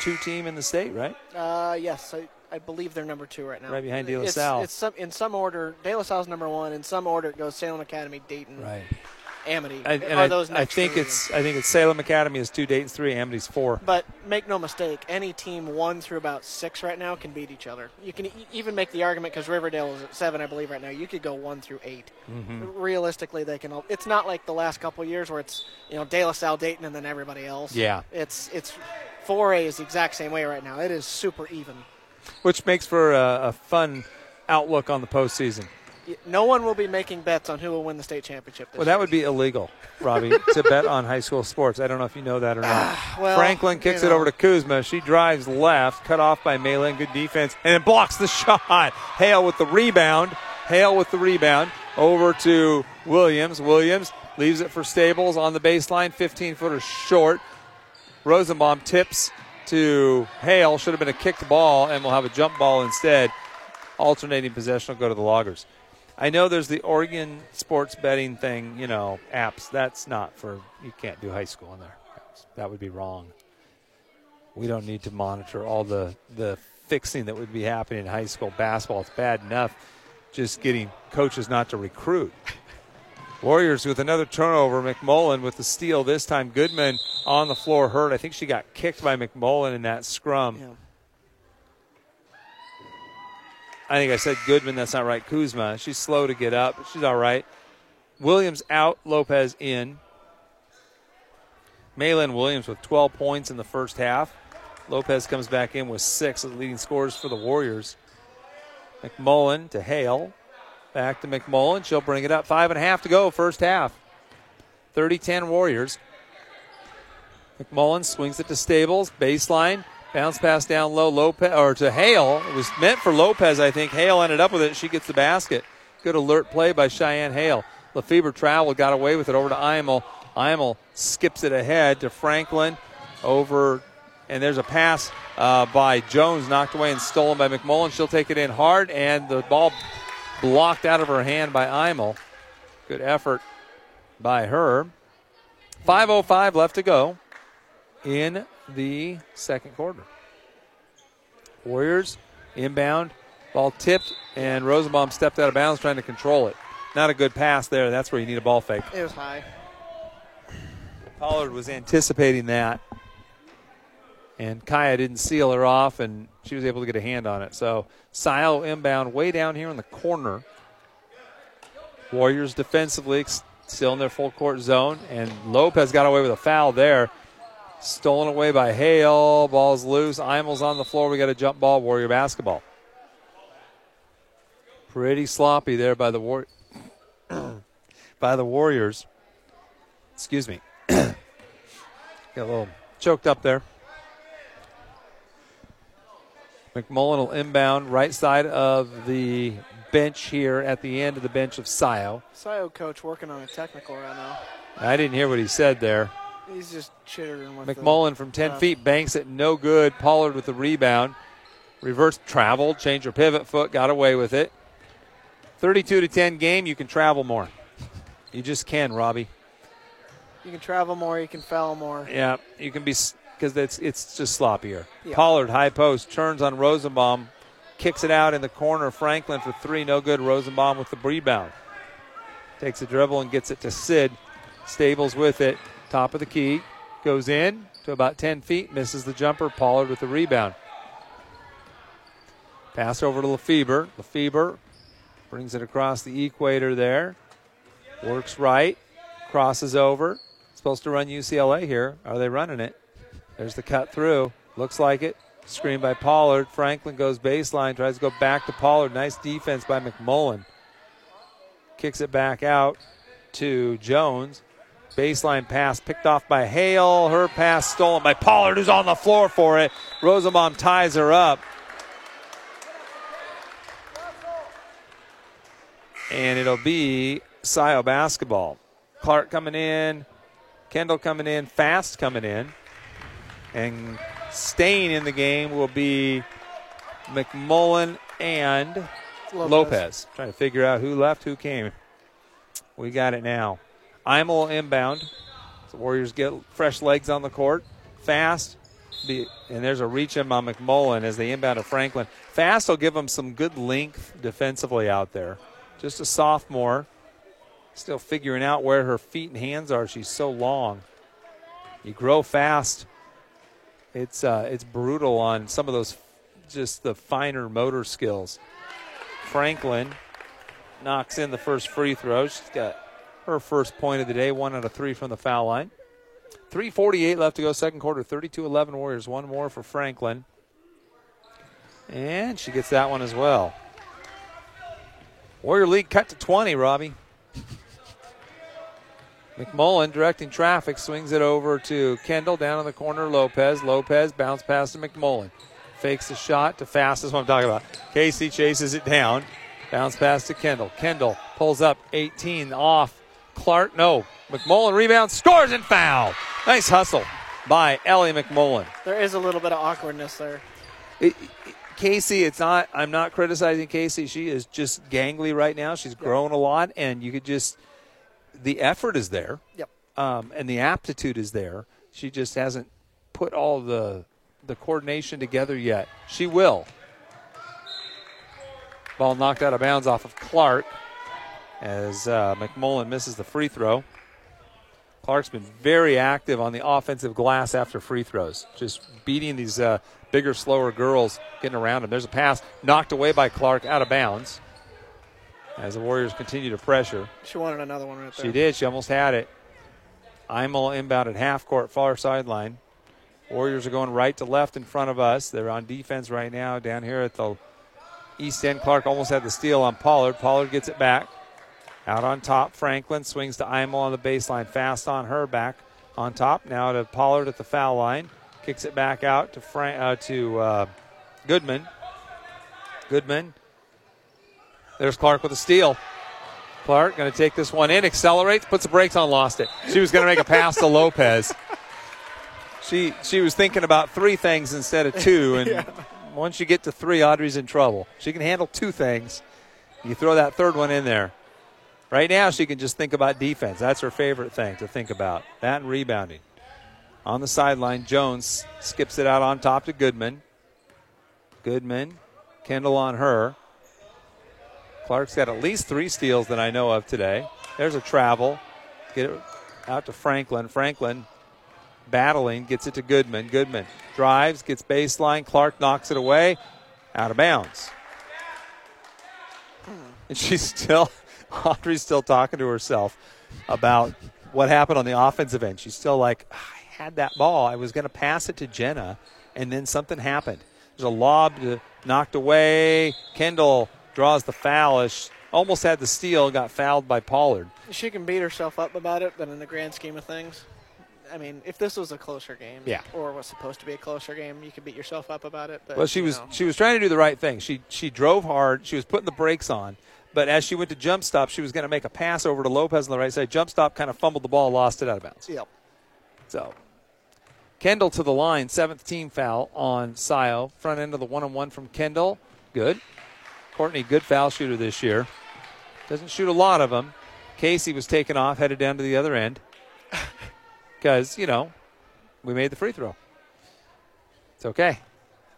two team in the state, right? Uh, yes, I, I believe they're number two right now. Right behind De La Salle. It's some, in some order. De La Salle's number one. In some order, it goes Salem Academy, Dayton, Amity. I, are I, those I think three. it's I think it's Salem Academy is two, Dayton's three, Amity's four. But make no mistake, any team one through about six right now can beat each other. You can e- even make the argument because Riverdale is at seven, I believe, right now. You could go one through 8 Mm-hmm. Realistically, they can. It's not like the last couple of years where it's you know De La Salle, Dayton, and then everybody else. Yeah. It's it's four A is the exact same way right now. It is super even. which makes for a, a fun outlook on the postseason. No one will be making bets on who will win the state championship. This Well, that would be illegal, Robbie, to bet on high school sports. I don't know if you know that or not. Ah, well, Franklin kicks you it over to Kuzma. She drives left, cut off by Maylin. Good defense, and it blocks the shot. Hale with the rebound. Hale with the rebound over to Williams. Williams leaves it for Stables on the baseline, 15 footer short. Rosenbaum tips to Hale. Should have been a kicked ball, and we'll have a jump ball instead. Alternating possession will go to the Loggers. I know there's the Oregon sports betting thing, you know, apps. That's not for, you can't do high school in there. That would be wrong. We don't need to monitor all the, the fixing that would be happening in high school basketball. It's bad enough just getting coaches not to recruit. Warriors with another turnover. McMullen with the steal. This time Goodman on the floor hurt. I think she got kicked by McMullen in that scrum. Yeah. I think I said Goodman. That's not right. Kuzma. She's slow to get up, she's all right. Williams out. Lopez in. Maylin Williams with 12 points in the first half. Lopez comes back in with six as leading scorers for the Warriors. McMullen to Hale. Back to McMullen. She'll bring it up. Five and a half to go, first half. 30 10 Warriors. McMullen swings it to Stables. Baseline. Bounce pass down low. Lopez or to Hale. It was meant for Lopez, I think. Hale ended up with it. She gets the basket. Good alert play by Cheyenne Hale. Lefebvre traveled, got away with it over to Imel. Imel skips it ahead to Franklin. Over, and there's a pass uh, by Jones, knocked away and stolen by McMullen. She'll take it in hard, and the ball blocked out of her hand by Imel. Good effort by her. 5.05 left to go in the second quarter. Warriors inbound Ball tipped, and Rosenbaum stepped out of bounds trying to control it. Not a good pass there. That's where you need a ball fake. It was high. Pollard was anticipating that. And Kaya didn't seal her off, and she was able to get a hand on it. So Scio inbound way down here in the corner. Warriors defensively still in their full court zone, and Lopez got away with a foul there. Stolen away by Hale. Ball's loose. Imel's on the floor. We got a jump ball. Warrior basketball. Pretty sloppy there by the war- by the Warriors. Excuse me. Got a little choked up there. McMullen will inbound right side of the bench here at the end of the bench of Scio. Scio coach working on a technical right now. I didn't hear what he said there. He's just chittering with McMullen the, from 10 uh, feet banks it no good. Pollard with the rebound. Reverse travel, change her pivot foot, got away with it. 32 to 10 game, you can travel more. You just can, Robbie. You can travel more. You can foul more. Yeah, you can be because it's it's just sloppier. Yeah. Pollard high post turns on Rosenbaum, kicks it out in the corner. Franklin for three, no good. Rosenbaum with the rebound. Takes a dribble and gets it to Sid. Stables with it. Top of the key. Goes in to about 10 feet. Misses the jumper. Pollard with the rebound. Pass over to Lefebvre. Lefebvre brings it across the equator there. Works right. Crosses over. Supposed to run UCLA here. Are they running it? There's the cut through. Looks like it. Screen by Pollard. Franklin goes baseline. Tries to go back to Pollard. Nice defense by McMullen. Kicks it back out to Jones. Baseline pass picked off by Hale. Her pass stolen by Pollard, who's on the floor for it. Rosenbaum ties her up. And it'll be Scio basketball. Clark coming in. Kendall coming in. Fast coming in. And staying in the game will be McMullen and Lopez. Lopez. Trying to figure out who left, who came. We got it now. Imel inbound. The Warriors get fresh legs on the court. Fast. And there's a reach in on McMullen as they inbound to Franklin. Fast will give them some good length defensively out there. Just a sophomore. Still figuring out where her feet and hands are. She's so long. You grow fast. It's uh, it's brutal on some of those, just the finer motor skills. Franklin knocks in the first free throw. She's got her first point of the day, one out of three from the foul line. 3.48 left to go, second quarter, 32 11 Warriors. One more for Franklin. And she gets that one as well. Warrior lead cut to 20, Robbie. McMullen directing traffic, swings it over to Kendall down in the corner. Lopez. Lopez bounce pass to McMullen. Fakes the shot to fast. That's what I'm talking about. Casey chases it down. Bounce pass to Kendall. Kendall pulls up 18 off. Clark, no. McMullen rebounds, scores and foul. Nice hustle by Ellie McMullen. There is a little bit of awkwardness there. It, it, Casey, it's not. I'm not criticizing Casey. She is just gangly right now. She's grown a lot, and you could just the effort is there. Yep. Um, and the aptitude is there. She just hasn't put all the the coordination together yet. She will. Ball knocked out of bounds off of Clark as uh, McMullen misses the free throw. Clark's been very active on the offensive glass after free throws, just beating these uh, bigger, slower girls, getting around them. There's a pass knocked away by Clark out of bounds as the Warriors continue to pressure. She wanted another one right there. She did. She almost had it. Imel inbound at half court, far sideline. Warriors are going right to left in front of us. They're on defense right now down here at the east end. Clark almost had the steal on Pollard. Pollard gets it back. Out on top, Franklin swings to Imel on the baseline. Fast on her back on top. Now to Pollard at the foul line. Kicks it back out to Frank, uh, to uh, Goodman. Goodman. There's Clark with a steal. Clark going to take this one in, accelerates, puts the brakes on, lost it. She was going to make a pass to Lopez. She she was thinking about three things instead of two, and Yeah. once you get to three, Audrey's in trouble. She can handle two things. You throw that third one in there. Right now, she can just think about defense. That's her favorite thing to think about. That and rebounding. On the sideline, Jones skips it out on top to Goodman. Goodman, Kendall on her. Clark's got at least three steals that I know of today. There's a travel. Get it out to Franklin. Franklin battling, gets it to Goodman. Goodman drives, gets baseline. Clark knocks it away, out of bounds. And she's still, Audrey's still talking to herself about what happened on the offensive end. She's still like, I had that ball. I was going to pass it to Jenna, and then something happened. There's a lob knocked away. Kendall draws the foul. As almost had the steal, got fouled by Pollard. She can beat herself up about it, but in the grand scheme of things, I mean, if this was a closer game, yeah. or was supposed to be a closer game, you could beat yourself up about it. But, well, she was know. she was trying to do the right thing. She she drove hard. She was putting the brakes on, but as she went to jump stop, she was going to make a pass over to Lopez on the right side. Jump stop kind of fumbled the ball, lost it out of bounds. Yep. So Kendall to the line, seventh team foul on Scio. Front end of the one on one from Kendall. Good. Courtney, good foul shooter this year. Doesn't shoot a lot of them. Casey was taken off, headed down to the other end. Because, you know, we made the free throw. It's okay.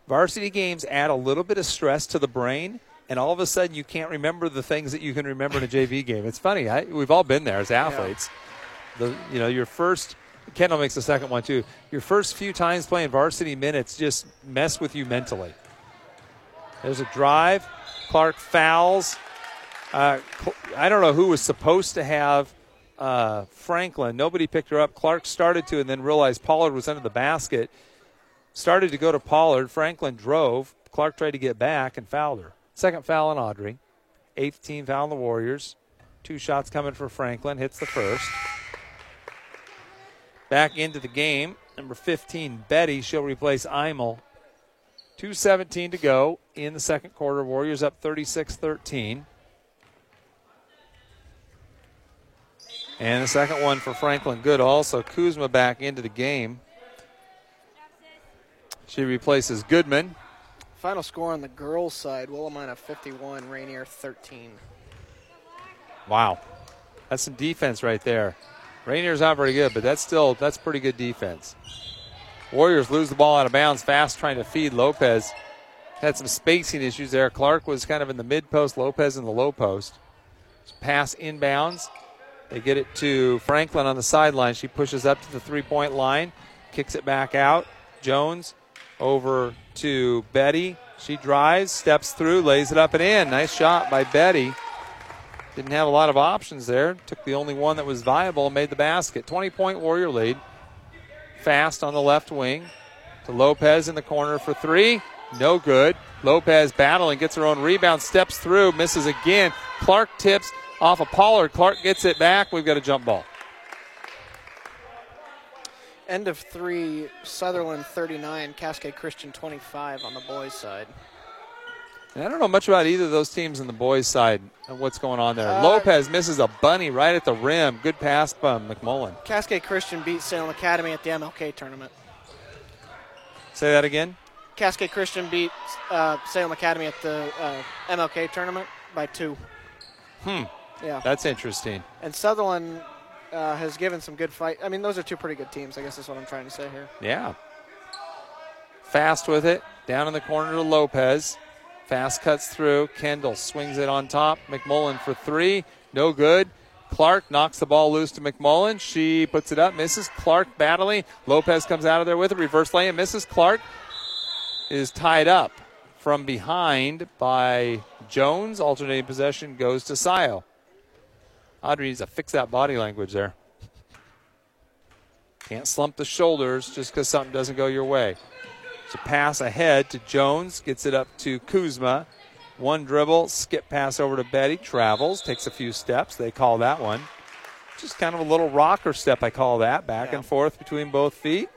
Varsity games add a little bit of stress to the brain, and all of a sudden you can't remember the things that you can remember in a JV game. It's funny. I, we've all been there as athletes. Yeah. The, you know, your first Kendall makes the second one too. Your first few times playing varsity minutes just mess with you mentally. There's a drive. Clark fouls. Uh, I don't know who was supposed to have uh, Franklin. Nobody picked her up. Clark started to and then realized Pollard was under the basket. Started to go to Pollard. Franklin drove. Clark tried to get back and fouled her. Second foul on Audrey. Eighth team foul on the Warriors. Two shots coming for Franklin. Hits the first. Back into the game. Number 15, Betty. She'll replace Imel. 2.17 to go in the second quarter. Warriors up 36 13. And the second one for Franklin Good also. Kuzma back into the game. She replaces Goodman. Final score on the girls' side Willamina 51, Rainier 13. Wow. That's some defense right there. Rainier's not very good, but that's still that's pretty good defense. Warriors lose the ball out of bounds fast trying to feed Lopez. Had some spacing issues there. Clark was kind of in the mid post, Lopez in the low post. Pass inbounds. They get it to Franklin on the sideline. She pushes up to the three point line, kicks it back out. Jones over to Betty. She drives, steps through, lays it up and in. Nice shot by Betty. Didn't have a lot of options there. Took the only one that was viable and made the basket. 20 point Warrior lead. Fast on the left wing to Lopez in the corner for three. No good. Lopez battling, gets her own rebound, steps through, misses again. Clark tips off of Pollard. Clark gets it back. We've got a jump ball. End of three, Sutherlin 39, Cascade Christian 25 on the boys' side. And I don't know much about either of those teams on the boys' side and what's going on there. Uh, Lopez misses a bunny right at the rim. Good pass by McMullen. Cascade Christian beat Salem Academy at the MLK tournament. Say that again. Cascade Christian beat uh, Salem Academy at the uh, MLK tournament by two. Hmm. Yeah. That's interesting. And Sutherlin uh, has given some good fight. I mean, those are two pretty good teams. I guess is what I'm trying to say here. Yeah. Fast with it, down in the corner to Lopez. Fast cuts through. Kendall swings it on top. McMullen for three. No good. Clark knocks the ball loose to McMullen. She puts it up, misses. Clark battling. Lopez comes out of there with a reverse lay and misses. Clark is tied up from behind by Jones. Alternating possession goes to Scio. Audrey needs to fix that body language there. Can't slump the shoulders just because something doesn't go your way. So pass ahead to Jones, gets it up to Kuzma. One dribble, skip pass over to Betty, travels, takes a few steps. They call that one. Just kind of a little rocker step, I call that, back yeah. and forth between both feet.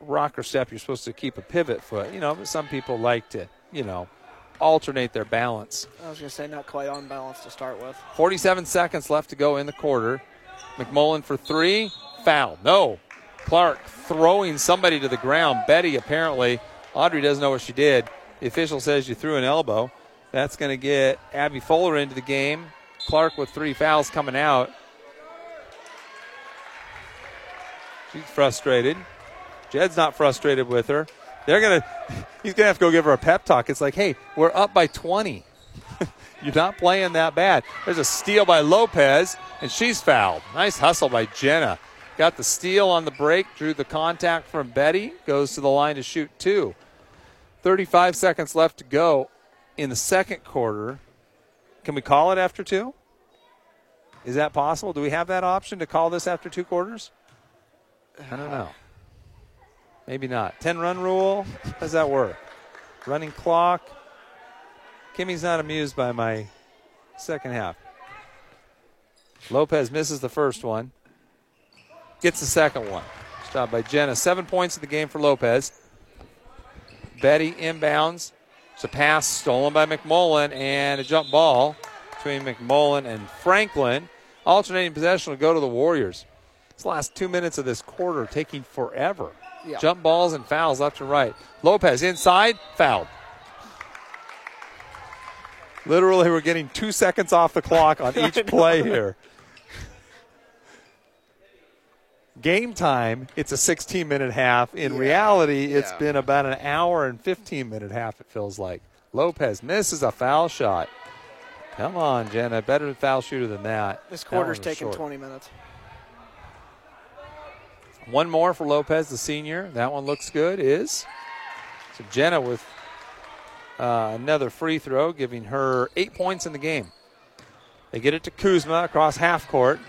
Rocker step, you're supposed to keep a pivot foot, you know, but some people like to, you know, alternate their balance. I was going to say, not quite on balance to start with. 47 seconds left to go in the quarter. McMullen for three, foul. No. Clark throwing somebody to the ground. Betty, apparently, Audrey doesn't know what she did. The official says you threw an elbow. That's going to get Abby Fuller into the game. Clark with three fouls coming out. She's frustrated. Jed's not frustrated with her. They're gonna. He's gonna have to go give her a pep talk. It's like, hey, we're up by 20. you're not playing that bad. There's a steal by Lopez, and she's fouled. Nice hustle by Jenna. Got the steal on the break, drew the contact from Betty, goes to the line to shoot two. 35 seconds left to go in the second quarter. Can we call it after two? Is that possible? Do we have that option to call this after two quarters? I don't know. Maybe not. 10 run rule? How does that work? Running clock? Kimmy's not amused by my second half. Lopez misses the first one, gets the second one. Stopped by Jenna. Seven points in the game for Lopez. Betty inbounds. It's a pass stolen by McMullen and a jump ball between McMullen and Franklin. Alternating possession will go to the Warriors. This last two minutes of this quarter taking forever. Yeah. Jump balls and fouls left and right. Lopez inside, fouled. Literally, we're getting two seconds off the clock on each play here. Game time, it's a 16 minute half. In Yeah. reality, it's Yeah. been about an hour and 15 minute half, it feels like. Lopez misses a foul shot. Come on, Jenna. Better foul shooter than that. This quarter's one was taking short. 20 minutes. One more for Lopez, the senior. That one looks good. Is so Jenna with uh, another free throw, giving her eight points in the game. They get it to Kuzma across half court.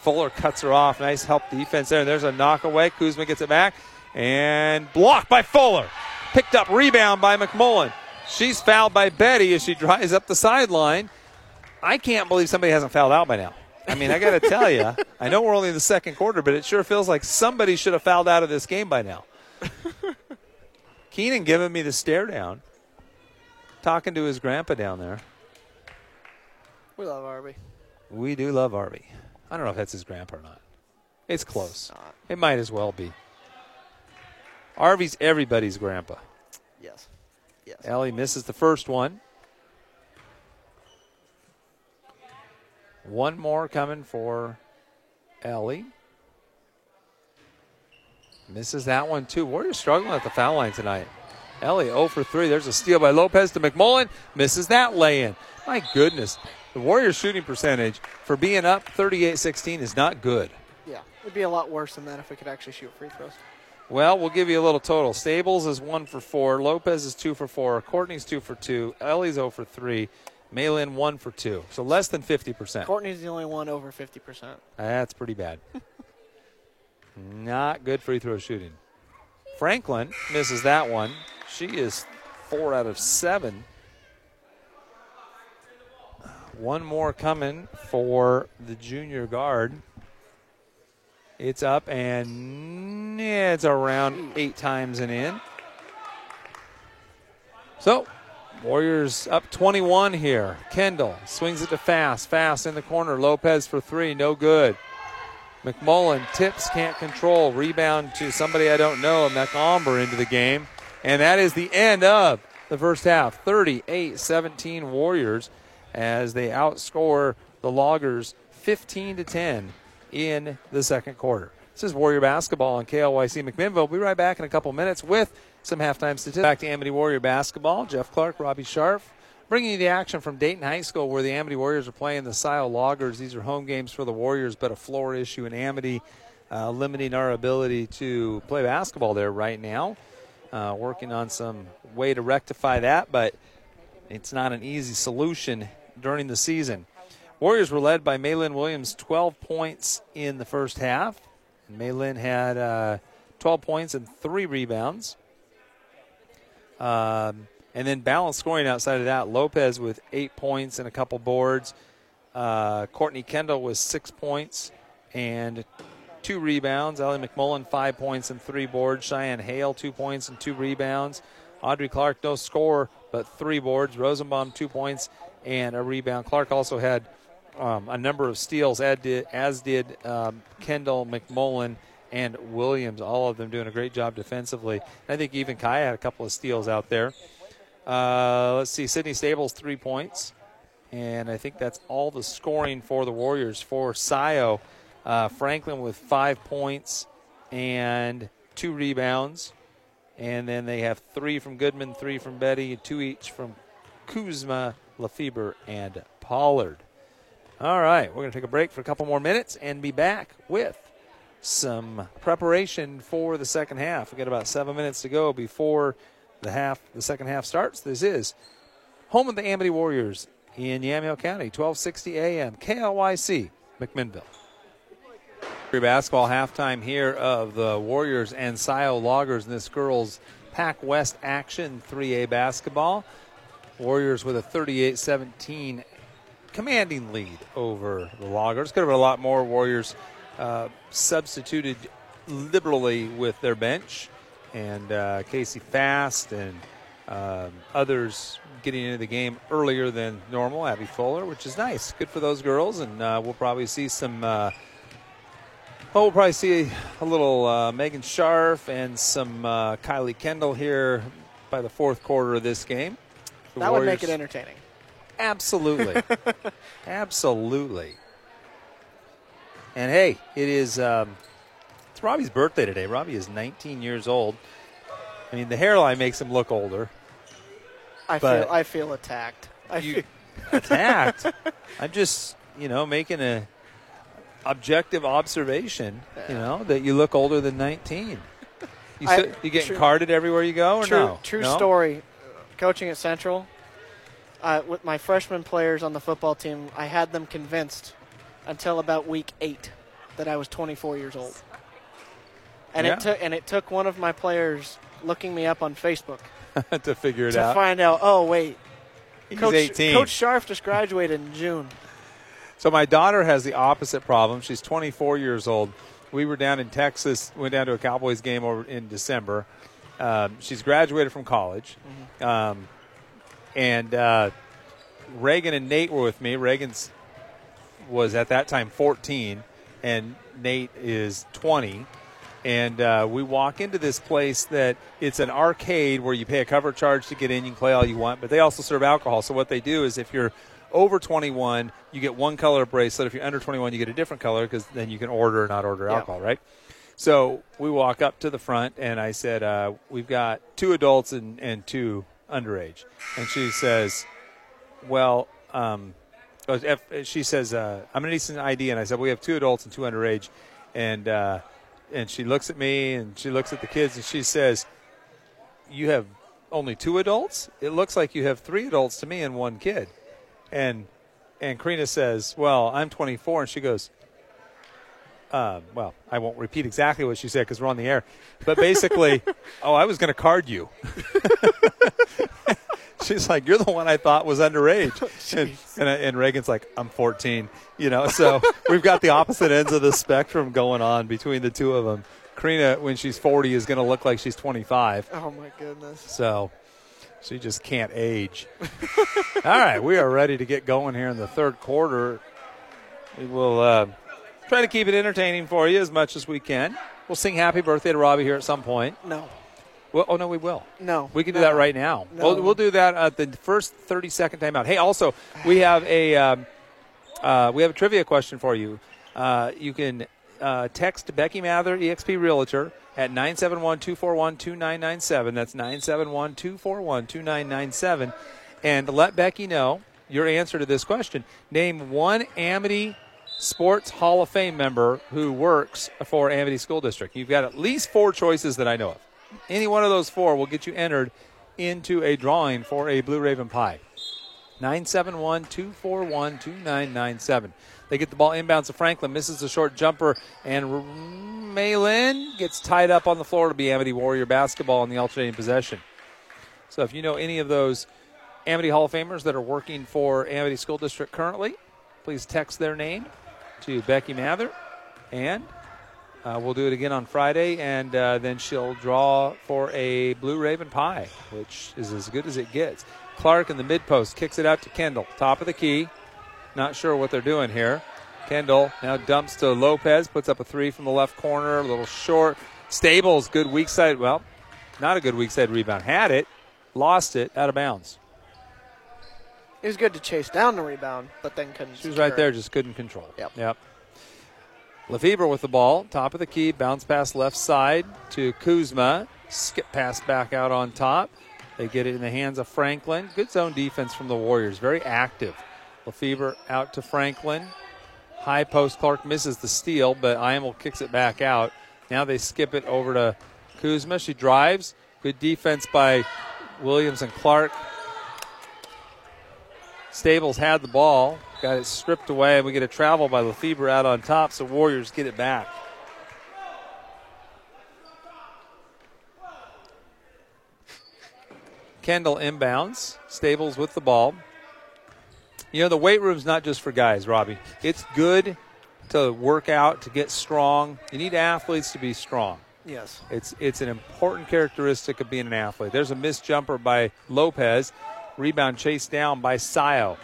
Fuller cuts her off. Nice help defense there. There's a knockaway. Kuzma gets it back and blocked by Fuller. Picked up rebound by McMullen. She's fouled by Betty as she drives up the sideline. I can't believe somebody hasn't fouled out by now. I mean, I got to tell you, I know we're only in the second quarter, but it sure feels like somebody should have fouled out of this game by now. Keenan giving me the stare down, talking to his grandpa down there. We love Arby. We do love Arby. I don't know if that's his grandpa or not. It's close. not. It might as well be. Arby's everybody's grandpa. Yes. Yes. Ellie misses the first one. One more coming for Ellie. Misses that one too. Warriors struggling at the foul line tonight. Ellie 0 for 3. There's a steal by Lopez to McMullen. Misses that lay in. My goodness. The Warriors shooting percentage for being up 38 16 is not good. Yeah. It'd be a lot worse than that if we could actually shoot free throws. Well, we'll give you a little total. Stables is one for four. Lopez is two for four. Courtney's two for two. Ellie's 0 for three. Maylin one for two. So less than 50%. Courtney's the only one over 50%. That's pretty bad. Not good free throw shooting. Franklin misses that one. She is four out of seven. One more coming for the junior guard. It's up and it's around eight times and in. So, Warriors up 21 here. Kendall swings it to Fast. Fast in the corner. Lopez for three. No good. McMullen tips, can't control. Rebound to somebody I don't know, a McAmber into the game. And that is the end of the first half. 38 17 Warriors as they outscore the Loggers 15 to 10 in the second quarter. This is Warrior Basketball on KLYC McMinnville. We'll be right back in a couple minutes with some halftime statistics. Back to Amity Warrior Basketball. Jeff Clark, Robbie Sharf, bringing you the action from Dayton High School where the Amity Warriors are playing the Scio Loggers. These are home games for the Warriors, but a floor issue in Amity, uh, limiting our ability to play basketball there right now. Uh, working on some way to rectify that, but it's not an easy solution during the season. Warriors were led by Maylin Williams, 12 points in the first half. Maylin had uh, 12 points and three rebounds. Um, and then balanced scoring outside of that. Lopez with eight points and a couple boards. Uh, Courtney Kendall with six points and two rebounds. Ellie McMullen, five points and three boards. Cheyenne Hale, two points and two rebounds. Audrey Clark, no score, but three boards. Rosenbaum, two points and a rebound. Clark also had um, a number of steals, as did, as did um, Kendall, McMullen, and Williams. All of them doing a great job defensively. I think even Kaya had a couple of steals out there. Uh, let's see, Sydney Stables, three points. And I think that's all the scoring for the Warriors. For Sio, uh, Franklin with five points and two rebounds. And then they have three from Goodman, three from Betty, two each from Kuzma Lefebvre, and Pollard. All right, we're going to take a break for a couple more minutes and be back with some preparation for the second half. We've got about seven minutes to go before the half, the second half starts. This is home of the Amity Warriors in Yamhill County, 1260 AM, KLYC, McMinnville. Basketball halftime here of the Warriors and Scio Loggers in this girls Pac West action 3A basketball. Warriors with a 38 17 commanding lead over the Loggers. Could have been a lot more. Warriors uh, substituted liberally with their bench, and uh, Casey Fast and um, others getting into the game earlier than normal. Abby Fuller, which is nice. Good for those girls, and uh, we'll probably see some. Uh, oh, we'll probably see a little uh, Megan Sharf and some uh, Kylie Kendall here by the fourth quarter of this game. The that Warriors, would make it entertaining. Absolutely. Absolutely. And hey, it is um, it's Robbie's birthday today. Robbie is 19 years old. I mean, the hairline makes him look older. I feel I feel attacked. I feel attacked. I'm just you know making a objective observation. Yeah. You know that you look older than 19. You, I, you getting true, carded everywhere you go, or true, no? True no? story. Coaching at Central, uh, with my freshman players on the football team, I had them convinced until about week eight that I was 24 years old. And yeah. it took and it took one of my players looking me up on Facebook to figure it to out. To find out, oh wait, He's Coach, 18. Coach Scharf just graduated in June. So my daughter has the opposite problem. She's 24 years old. We were down in Texas, went down to a Cowboys game over in December. Um, she's graduated from college. Mm-hmm. Um, and uh, Reagan and Nate were with me. Reagan's was at that time 14, and Nate is 20. And uh, we walk into this place that it's an arcade where you pay a cover charge to get in. You can play all you want, but they also serve alcohol. So what they do is if you're over 21, you get one color bracelet. If you're under 21, you get a different color because then you can order or not order alcohol, yeah. right? So we walk up to the front, and I said, uh, We've got two adults and, and two underage. And she says, Well, um, oh, she says, uh, I'm going to need some ID. And I said, We have two adults and two underage. And, uh, and she looks at me and she looks at the kids and she says, You have only two adults? It looks like you have three adults to me and one kid. And and Karina says, Well, I'm 24. And she goes, uh, well, I won't repeat exactly what she said because we're on the air. But basically, oh, I was going to card you. She's like, you're the one I thought was underage. and, and, and, Reagan's like, I'm 14. You know, so we've got the opposite ends of the spectrum going on between the two of them. Karina, when she's 40, is going to look like she's 25. Oh, my goodness. So she just can't age. All right, we are ready to get going here in the third quarter. We will uh, try to keep it entertaining for you as much as we can. We'll sing happy birthday to Robbie here at some point. No. Well, oh no, we will. No, we can no. do that right now. No. We'll, we'll do that at the first thirty second timeout. Hey, also we have a um, uh, we have a trivia question for you. Uh, you can uh, text Becky Mather, EXP Realtor, at 971-241-2997. That's 971-241-2997. And let Becky know your answer to this question. Name one Amity Sports Hall of Fame member who works for Amity School District. You've got at least four choices that I know of. Any one of those four will get you entered into a drawing for a Blue Raven Pie. 971 241 2997. They get the ball inbounds to Franklin, misses the short jumper, and Maylin gets tied up on the floor to be Amity Warrior basketball in the alternating possession. So if you know any of those Amity Hall of Famers that are working for Amity School District currently, please text their name to Becky Mather and uh, we'll do it again on Friday, and uh, then she'll draw for a Blue Raven pie, which is as good as it gets. Clark in the mid post kicks it out to Kendall, top of the key. Not sure what they're doing here. Kendall now dumps to Lopez, puts up a three from the left corner, a little short. Stables, good weak side. Well, not a good weak side rebound. Had it, lost it, out of bounds. It was good to chase down the rebound, but then couldn't. She was right there, just couldn't control. Yep. Yep. Lefebvre with the ball, top of the key, bounce pass left side to Kuzma. Skip pass back out on top. They get it in the hands of Franklin. Good zone defense from the Warriors. Very active. Lefebvre out to Franklin. High post. Clark misses the steal, but Imel kicks it back out. Now they skip it over to Kuzma. She drives. Good defense by Williams and Clark. Stables had the ball, got it stripped away, and we get a travel by Lefebvre out on top, so Warriors get it back. Kendall inbounds. Stables with the ball. You know, the weight room's not just for guys, Robbie. It's good to work out, to get strong. You need athletes to be strong. Yes. It's it's an important characteristic of being an athlete. There's a missed jumper by Lopez. Rebound chased down by Scio.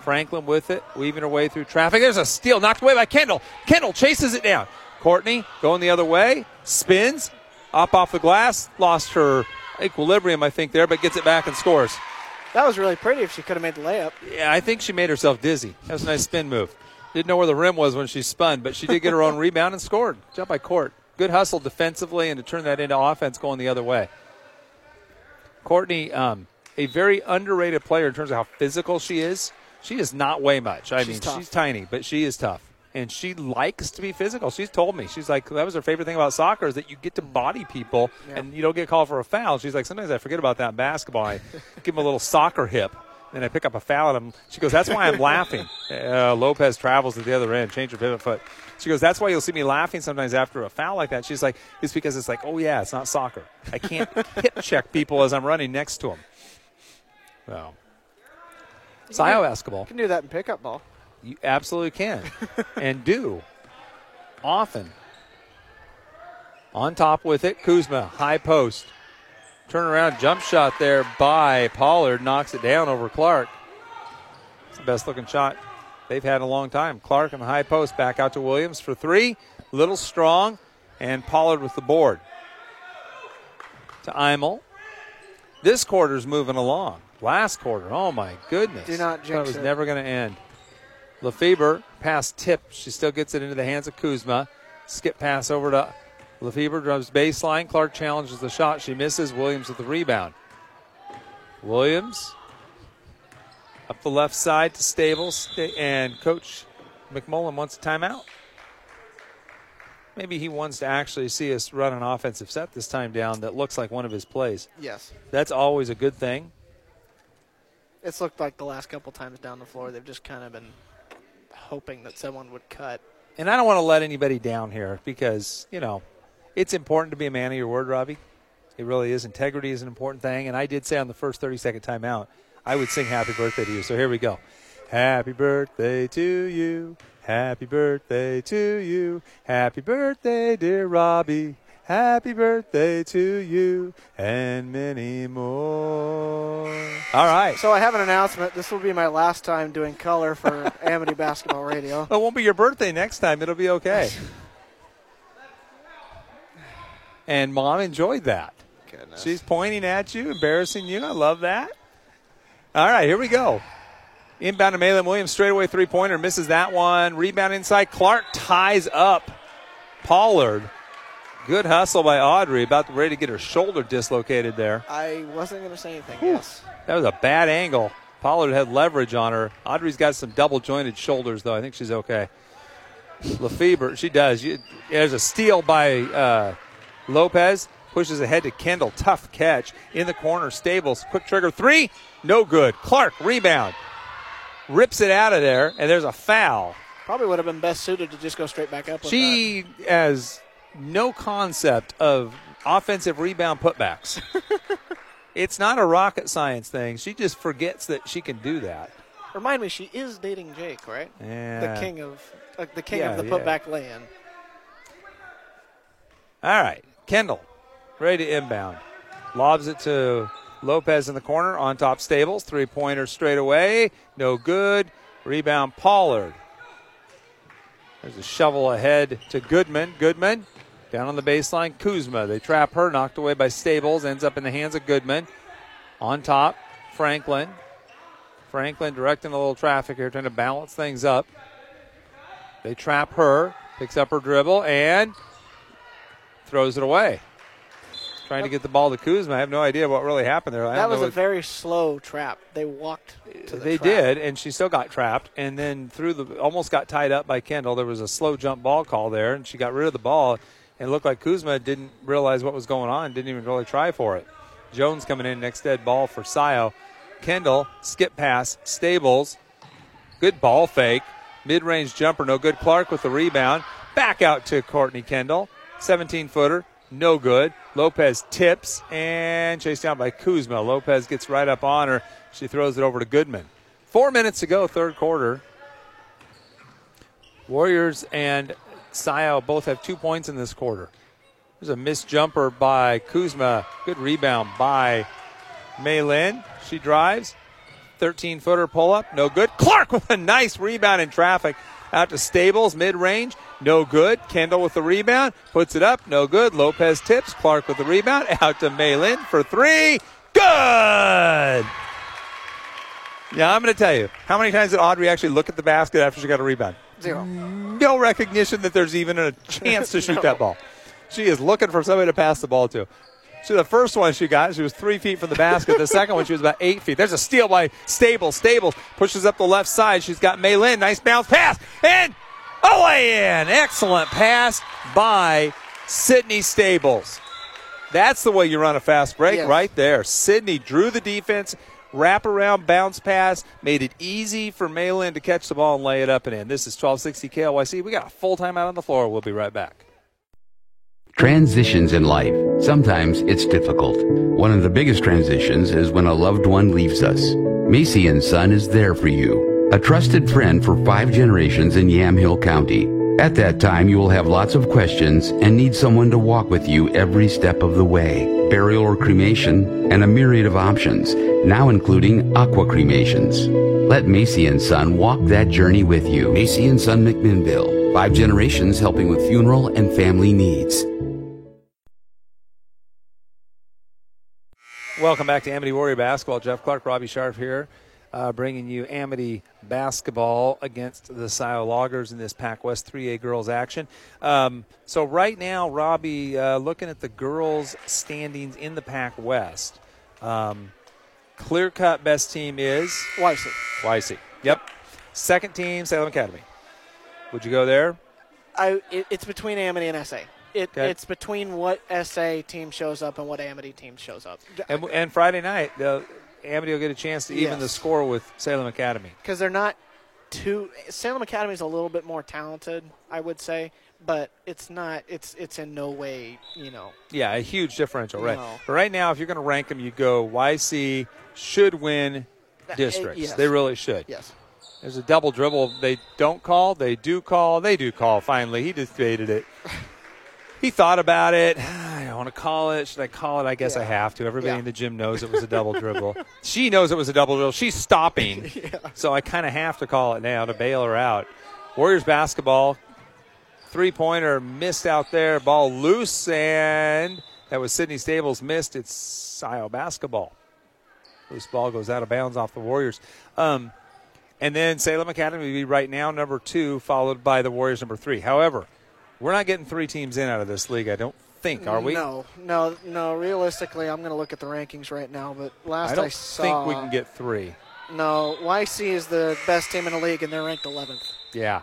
Franklin with it, weaving her way through traffic. There's a steal knocked away by Kendall. Kendall chases it down. Courtney going the other way, spins, up off the glass, lost her equilibrium, I think, there, but gets it back and scores. That was really pretty if she could have made the layup. Yeah, I think she made herself dizzy. That was a nice spin move. Didn't know where the rim was when she spun, but she did get her own rebound and scored. Jump by Court. Good hustle defensively and to turn that into offense going the other way. Courtney, um, a very underrated player in terms of how physical she is. She does not weigh much. I She's mean, tough. she's tiny, but she is tough. And she likes to be physical. She's told me. She's like, that was her favorite thing about soccer is that you get to body people Yeah. and you don't get called for a foul. She's like, sometimes I forget about that in basketball. I give them a little soccer hip. and I pick up a foul and I'm, she goes, that's why I'm laughing. Uh, Lopez travels to the other end, change her pivot foot. She goes, that's why you'll see me laughing sometimes after a foul like that. She's like, it's because it's like, oh yeah, it's not soccer. I can't hip check people as I'm running next to them. So, Scio basketball. You can do that in pickup ball. You absolutely can and do often. On top with it, Kuzma, high post. Turnaround jump shot there by Pollard, knocks it down over Clark. It's the best looking shot they've had in a long time. Clark on the high post, back out to Williams for three. Little strong, and Pollard with the board. To Imel. This quarter's moving along. Last quarter, oh my goodness. Do not jinx it was it. never going to end. Lefebvre pass tip. She still gets it into the hands of Kuzma. Skip pass over to Lefebvre drives baseline. Clark challenges the shot. She misses. Williams with the rebound. Williams up the left side to Stables, and Coach McMullen wants a timeout. Maybe he wants to actually see us run an offensive set this time down that looks like one of his plays. Yes. That's always a good thing. It's looked like the last couple times down the floor, they've just kind of been hoping that someone would cut. And I don't want to let anybody down here because, you know, it's important to be a man of your word, Robbie. It really is. Integrity is an important thing. And I did say on the first 30 second timeout, I would sing happy birthday to you. So here we go. Happy birthday to you. Happy birthday to you. Happy birthday, dear Robbie. Happy birthday to you and many more. All right. So I have an announcement. This will be my last time doing color for Amity Basketball Radio. Oh, it won't be your birthday next time. It'll be okay. and mom enjoyed that. Goodness. She's pointing at you, embarrassing you. I love that. All right, here we go. Inbound to Maylin Williams, straightaway three pointer, misses that one. Rebound inside. Clark ties up Pollard. Good hustle by Audrey, about ready to get her shoulder dislocated there. I wasn't going to say anything. Yes. That was a bad angle. Pollard had leverage on her. Audrey's got some double jointed shoulders, though. I think she's okay. Lefebvre, she does. You, there's a steal by uh, Lopez. Pushes ahead to Kendall. Tough catch. In the corner, Stables. Quick trigger. Three. No good. Clark, rebound. Rips it out of there, and there's a foul. Probably would have been best suited to just go straight back up She has no concept of offensive rebound putbacks. it's not a rocket science thing. She just forgets that she can do that. Remind me, she is dating Jake, right? Yeah. The king of uh, the king Yeah, of the yeah. putback lay-in. All right. Kendall, ready to inbound. Lobs it to Lopez in the corner. On top, Stables. Three pointer straight away. No good. Rebound, Pollard. There's a shovel ahead to Goodman. Goodman down on the baseline. Kuzma. They trap her. Knocked away by Stables. Ends up in the hands of Goodman. On top, Franklin. Franklin directing a little traffic here, trying to balance things up. They trap her. Picks up her dribble and throws it away. trying to get the ball to Kuzma. I have no idea what really happened there. I that was a very slow trap. They walked to the they trap. did, and she still got trapped, and then through the almost got tied up by Kendall. There was a slow jump ball call there, and she got rid of the ball, it looked like Kuzma didn't realize what was going on, didn't even really try for it. Jones coming in next dead ball for Scio. Kendall skip pass, Stables, good ball fake, mid range jumper, no good. Clark with the rebound, back out to Courtney Kendall, 17 footer, no good. Lopez tips and chased down by Kuzma. Lopez gets right up on her. She throws it over to Goodman. Four minutes to go, third quarter. Warriors and Scio both have two points in this quarter. There's a missed jumper by Kuzma. Good rebound by Maylin. She drives. 13 footer pull up. No good. Clark with a nice rebound in traffic. Out to Stables, mid range. No good. Kendall with the rebound. Puts it up. No good. Lopez tips. Clark with the rebound. Out to Maylin for three. Good. Yeah, I'm going to tell you. How many times did Audrey actually look at the basket after she got a rebound? Zero. no recognition that there's even a chance to shoot No. that ball. She is looking for somebody to pass the ball to. So the first one she got, she was three feet from the basket. The second one, she was about eight feet. There's a steal by Stable. Stable pushes up the left side. She's got Maylin. Nice bounce pass. And in. Excellent pass by Sydney Stables. That's the way you run a fast break Yes. right there. Sydney drew the defense, wrap around bounce pass, made it easy for Maylin to catch the ball and lay it up and in. This is 1260 KLYC. We got a full time out on the floor. We'll be right back. Transitions in life. Sometimes it's difficult. One of the biggest transitions is when a loved one leaves us. Macy and Son is there for you. A trusted friend for five generations in Yamhill County. At that time, you will have lots of questions and need someone to walk with you every step of the way. Burial or cremation, and a myriad of options, now including aqua cremations. Let Macy and Son walk that journey with you. Macy and Son McMinnville. Five generations helping with funeral and family needs. Welcome back to Amity Warrior Basketball. Jeff Clark, Robbie Sharp here, uh, bringing you Amity Basketball against the Scio Loggers in this Pac West 3A girls action. Um, so, right now, Robbie, uh, looking at the girls' standings in the Pac West, um, clear cut best team is YC. YC. Yep. Second team, Salem Academy. Would you go there? I, it, it's between Amity and SA. It, Okay. It's between what SA team shows up and what Amity team shows up. And, and Friday night, the Amity will get a chance to even Yes. the score with Salem Academy. Because they're not too. Salem Academy is a little bit more talented, I would say, but it's not. It's it's in no way, you know. Yeah, a huge differential, right? No. But right now, if you're going to rank them, you go YC should win eh, districts. yes. They really should. Yes. There's a double dribble. They don't call. They do call. They do call. Finally, he just debated it. He thought about it. Want to call it. Should I call it? I guess I have to. Everybody Yeah. in the gym knows it was a double dribble. She knows it was a double dribble. She's stopping. So I kind of have to call it now to bail her out. Warriors basketball. Three pointer missed out there. Ball loose, and that was Sydney Stables missed. It's Scio basketball. Loose ball goes out of bounds off the Warriors. Um, and then Salem Academy would be right now number two, followed by the Warriors number three. However, we're not getting three teams in out of this league, I don't think, are we? No, no, no. Realistically, I'm going to look at the rankings right now, but last I saw. I, don't saw, think we can get three. No, YC is the best team in the league, and they're ranked 11th. Yeah.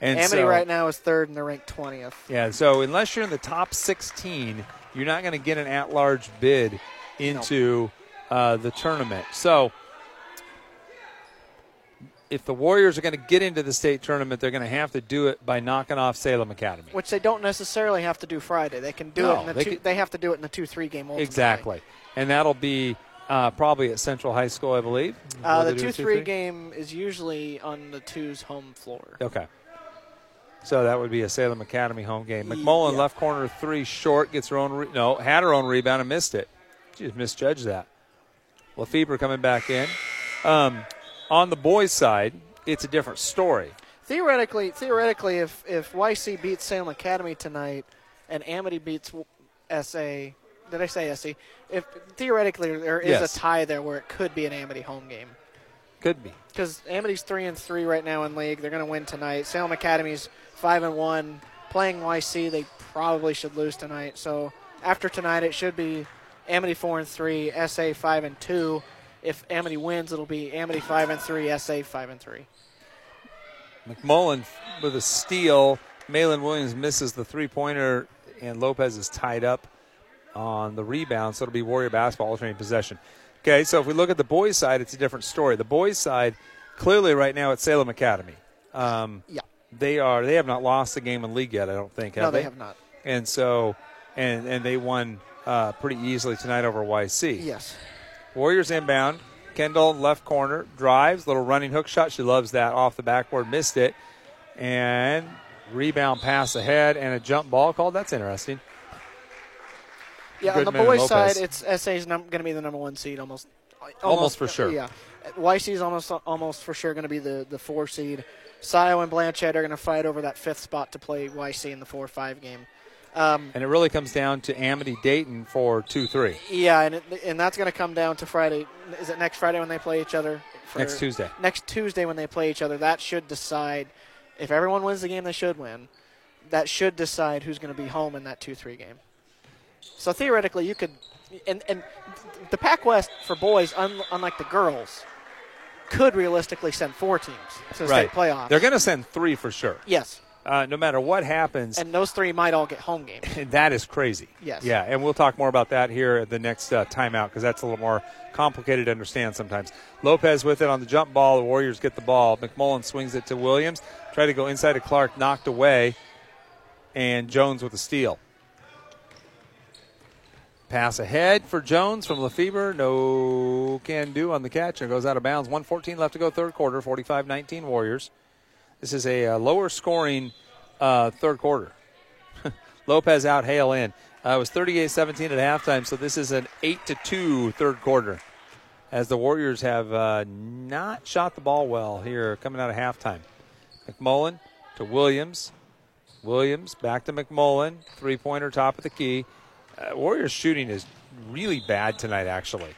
And Amity so, right now is third, and they're ranked 20th. Yeah, so unless you're in the top 16, you're not going to get an at-large bid into uh, the tournament. So if the Warriors are going to get into the state tournament, they're going to have to do it by knocking off Salem Academy. Which they don't necessarily have to do Friday. They can do No, it in the they two. could- they have to do it in the two-three game. Ultimately. Exactly. And that'll be uh, probably at Central High School, I believe. Uh, the they do a two-three game is usually on the two's home floor. Okay. So that would be a Salem Academy home game. McMullen yeah. left corner three short, gets her own re- no, had her own rebound and missed it. She just misjudged that. Lefebvre coming back in. Um, on the boys' side, it's a different story. Theoretically, theoretically, if if YC beats Salem Academy tonight, and Amity beats SA, did I say SC? If theoretically there is Yes. a tie there where it could be an Amity home game. Could be. because Amity's three and three right now in league. They're going to win tonight. Salem Academy's five and one. Playing YC, they probably should lose tonight. So after tonight, it should be Amity four and three, SA five and two. If Amity wins, it'll be Amity five and three, SA five and three. McMullen with a steal. Maylin Williams misses the three pointer, and Lopez is tied up on the rebound, so it'll be Warrior basketball alternating possession. Okay, so if we look at the boys' side, it's a different story. The boys' side, clearly right now, at Salem Academy. Um, Yeah. They are. They have not lost a game in league yet. I don't think. Have no, they have not. And so, and and they won uh, pretty easily tonight over YC. Yes. Warriors inbound. Kendall left corner drives, little running hook shot. She loves that off the backboard, missed it, and rebound pass ahead and a jump ball called. That's interesting. Yeah, on the boys' side, it's SA's num- going to be the number one seed almost. Almost for sure. Yeah, YC's almost almost for sure going to be the the four seed. Scio and Blanchet are going to fight over that fifth spot to play YC in the four five game. Um, And it really comes down to Amity Dayton for two three yeah, and it, and that's going to come down to Friday. Is it next Friday when they play each other? Next Tuesday. Next Tuesday when they play each other, that should decide if everyone wins the game they should win. That should decide who's going to be home in that two three game. So theoretically, you could, and and the Pac West for boys, un, unlike the girls, could realistically send four teams to the Right. state playoffs. They're going to send three for sure. yes, Uh, no matter what happens, and those three might all get home games. that is crazy. Yes. Yeah, and we'll talk more about that here at the next uh, timeout because that's a little more complicated to understand sometimes. Lopez with it on the jump ball. The Warriors get the ball. McMullen swings it to Williams. Try to go inside to Clark, knocked away, and Jones with a steal. Pass ahead for Jones from Lefebvre. No can do on the catch and goes out of bounds. 114 left to go, third quarter. 45 19 Warriors. This is a, uh lower scoring uh, third quarter. Lopez out, Hale in. Uh, it was 38 17 at halftime, so this is an 8 to 2 third quarter as the Warriors have uh, not shot the ball well here coming out of halftime. McMullen to Williams. Williams back to McMullen. Three pointer, top of the key. Uh, Warriors shooting is really bad tonight, actually.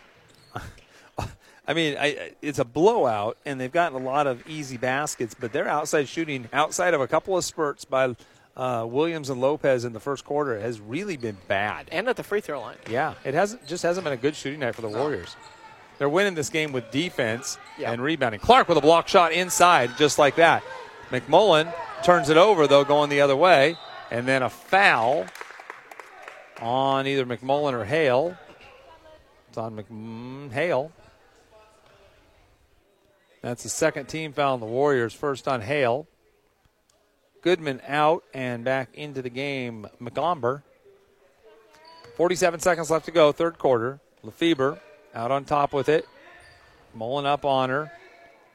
I mean, I, it's a blowout, and they've gotten a lot of easy baskets, but their outside shooting, outside of a couple of spurts by uh, Williams and Lopez in the first quarter, has really been bad. and at the free throw line. Yeah, it hasn't just hasn't been a good shooting night for the Warriors. They're winning this game with defense Yeah. and rebounding. Clark with a block shot inside, just like that. McMullen turns it over though, going the other way, and then a foul on either McMullen or Hale. It's on Mc- Hale. That's the second team foul on the Warriors. First on Hale. Goodman out and back into the game. McGomber. 47 seconds left to go, third quarter. Lefebvre out on top with it. Mullen up on her.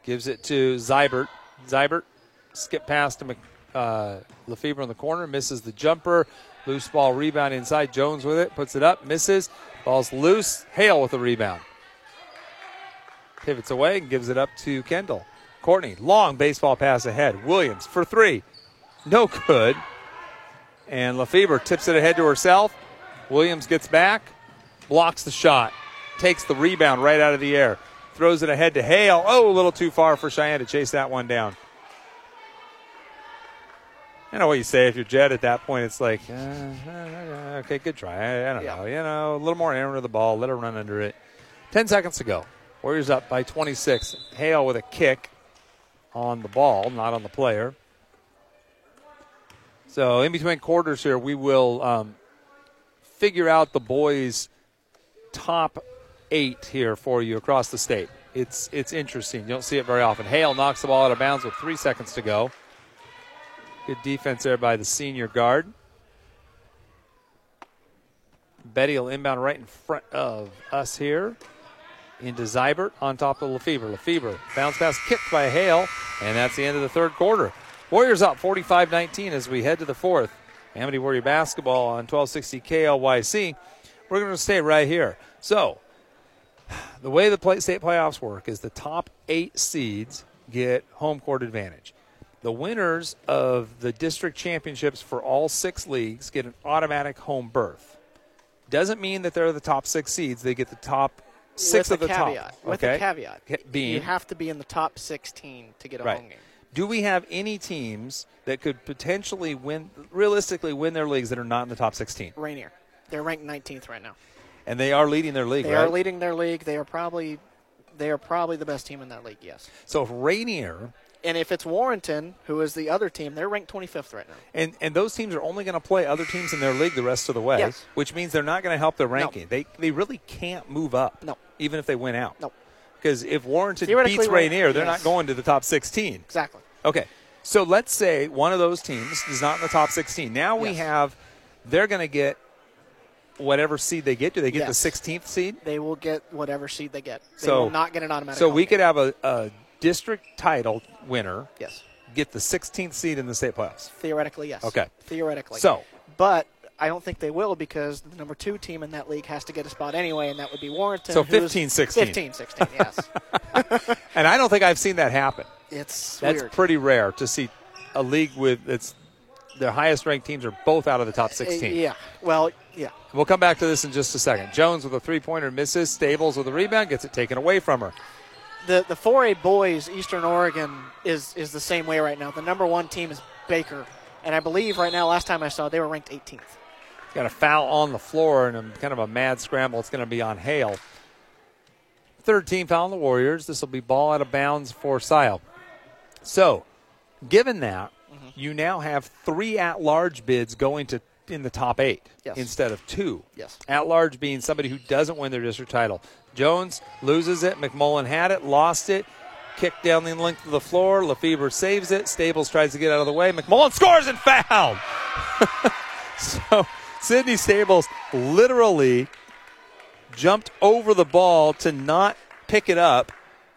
Gives it to Zybert. Zybert skip past to uh, Lefebvre in the corner. Misses the jumper. Loose ball rebound inside. Jones with it. Puts it up. Misses. Ball's loose. Hale with the rebound. Pivots away and gives it up to Kendall. Courtney, long baseball pass ahead. Williams for three. No good. And Lefebvre tips it ahead to herself. Williams gets back, blocks the shot, takes the rebound right out of the air, throws it ahead to Hale. Oh, a little too far for Cheyenne to chase that one down. I know what you say if you're Jed at that point. It's like, uh, uh, okay, good try. I, I don't Yeah. know. You know, a little more air under the ball. Let her run under it. Ten seconds to go. Warriors up by 26. Hale with a kick on the ball, not on the player. So in between quarters here, we will um, figure out the boys' top eight here for you across the state. It's it's interesting. You don't see it very often. Hale knocks the ball out of bounds with three seconds to go. Good defense there by the senior guard. Betty will inbound right in front of us here. Into Zybert on top of Lefebvre. Lefebvre bounce pass kicked by Hale, and that's the end of the third quarter. Warriors up 45 19 as we head to the fourth. Amity Warrior basketball on 1260 KLYC. We're going to stay right here. So, the way the play, state playoffs work is the top eight seeds get home court advantage. The winners of the district championships for all six leagues get an automatic home berth. Doesn't mean that they're the top six seeds. They get the top six with of the a caveat. top. With okay? a caveat. Being you have to be in the top 16 to get a Right. home game. Do we have any teams that could potentially win, realistically win their leagues that are not in the top 16? Rainier. They're ranked 19th right now. And they are leading their league, They right? are leading their league. They are probably they are probably the best team in that league. Yes. so if Rainier And if it's Warrenton, who is the other team, they're ranked 25th right now. and and those teams are only going to play other teams in their league the rest of the way, Yes. which means they're not going to help their ranking. They they really can't move up. No. Even if they win out. No. Because if Warrenton beats Rainier, they're yes. not going to the top 16. Exactly. Okay. So let's say one of those teams is not in the top 16. Now we Yes. have, they're going to get whatever seed they get. Do they get Yes. the 16th seed? They will get whatever seed they get. They So- will not get an automatic. So we could have a, a district title winner yes, get the 16th seed in the state playoffs. theoretically yes. Okay. Theoretically. So- but I don't think they will because the number two team in that league has to get a spot anyway, and that would be Warrenton. So who's 15, 16. 15, 16, Yes, And I don't think I've seen that happen. it's That's weird. pretty rare to see a league with its their highest ranked teams are both out of the top Uh, 16. Yeah. Well, yeah. We'll come back to this in just a second. Jones with a three pointer misses. Stables with a rebound gets it taken away from her. The the 4A boys, Eastern Oregon is is the same way right now. The number one team is Baker, and I believe right now, last time I saw, they were ranked 18th. Got a foul on the floor and a, kind of a mad scramble. It's going to be on Hale. Third team foul on the Warriors. This will be ball out of bounds for Scio. So, given that, Mm-hmm. you now have three at large bids going to in the top eight Yes. instead of two. Yes. At large being somebody who doesn't win their district title. Jones loses it. McMullen had it, lost it. Kicked down the length of the floor. Lefebvre saves it. Stables tries to get out of the way. McMullen scores and fouled. so Sydney Stables literally jumped over the ball to not pick it up,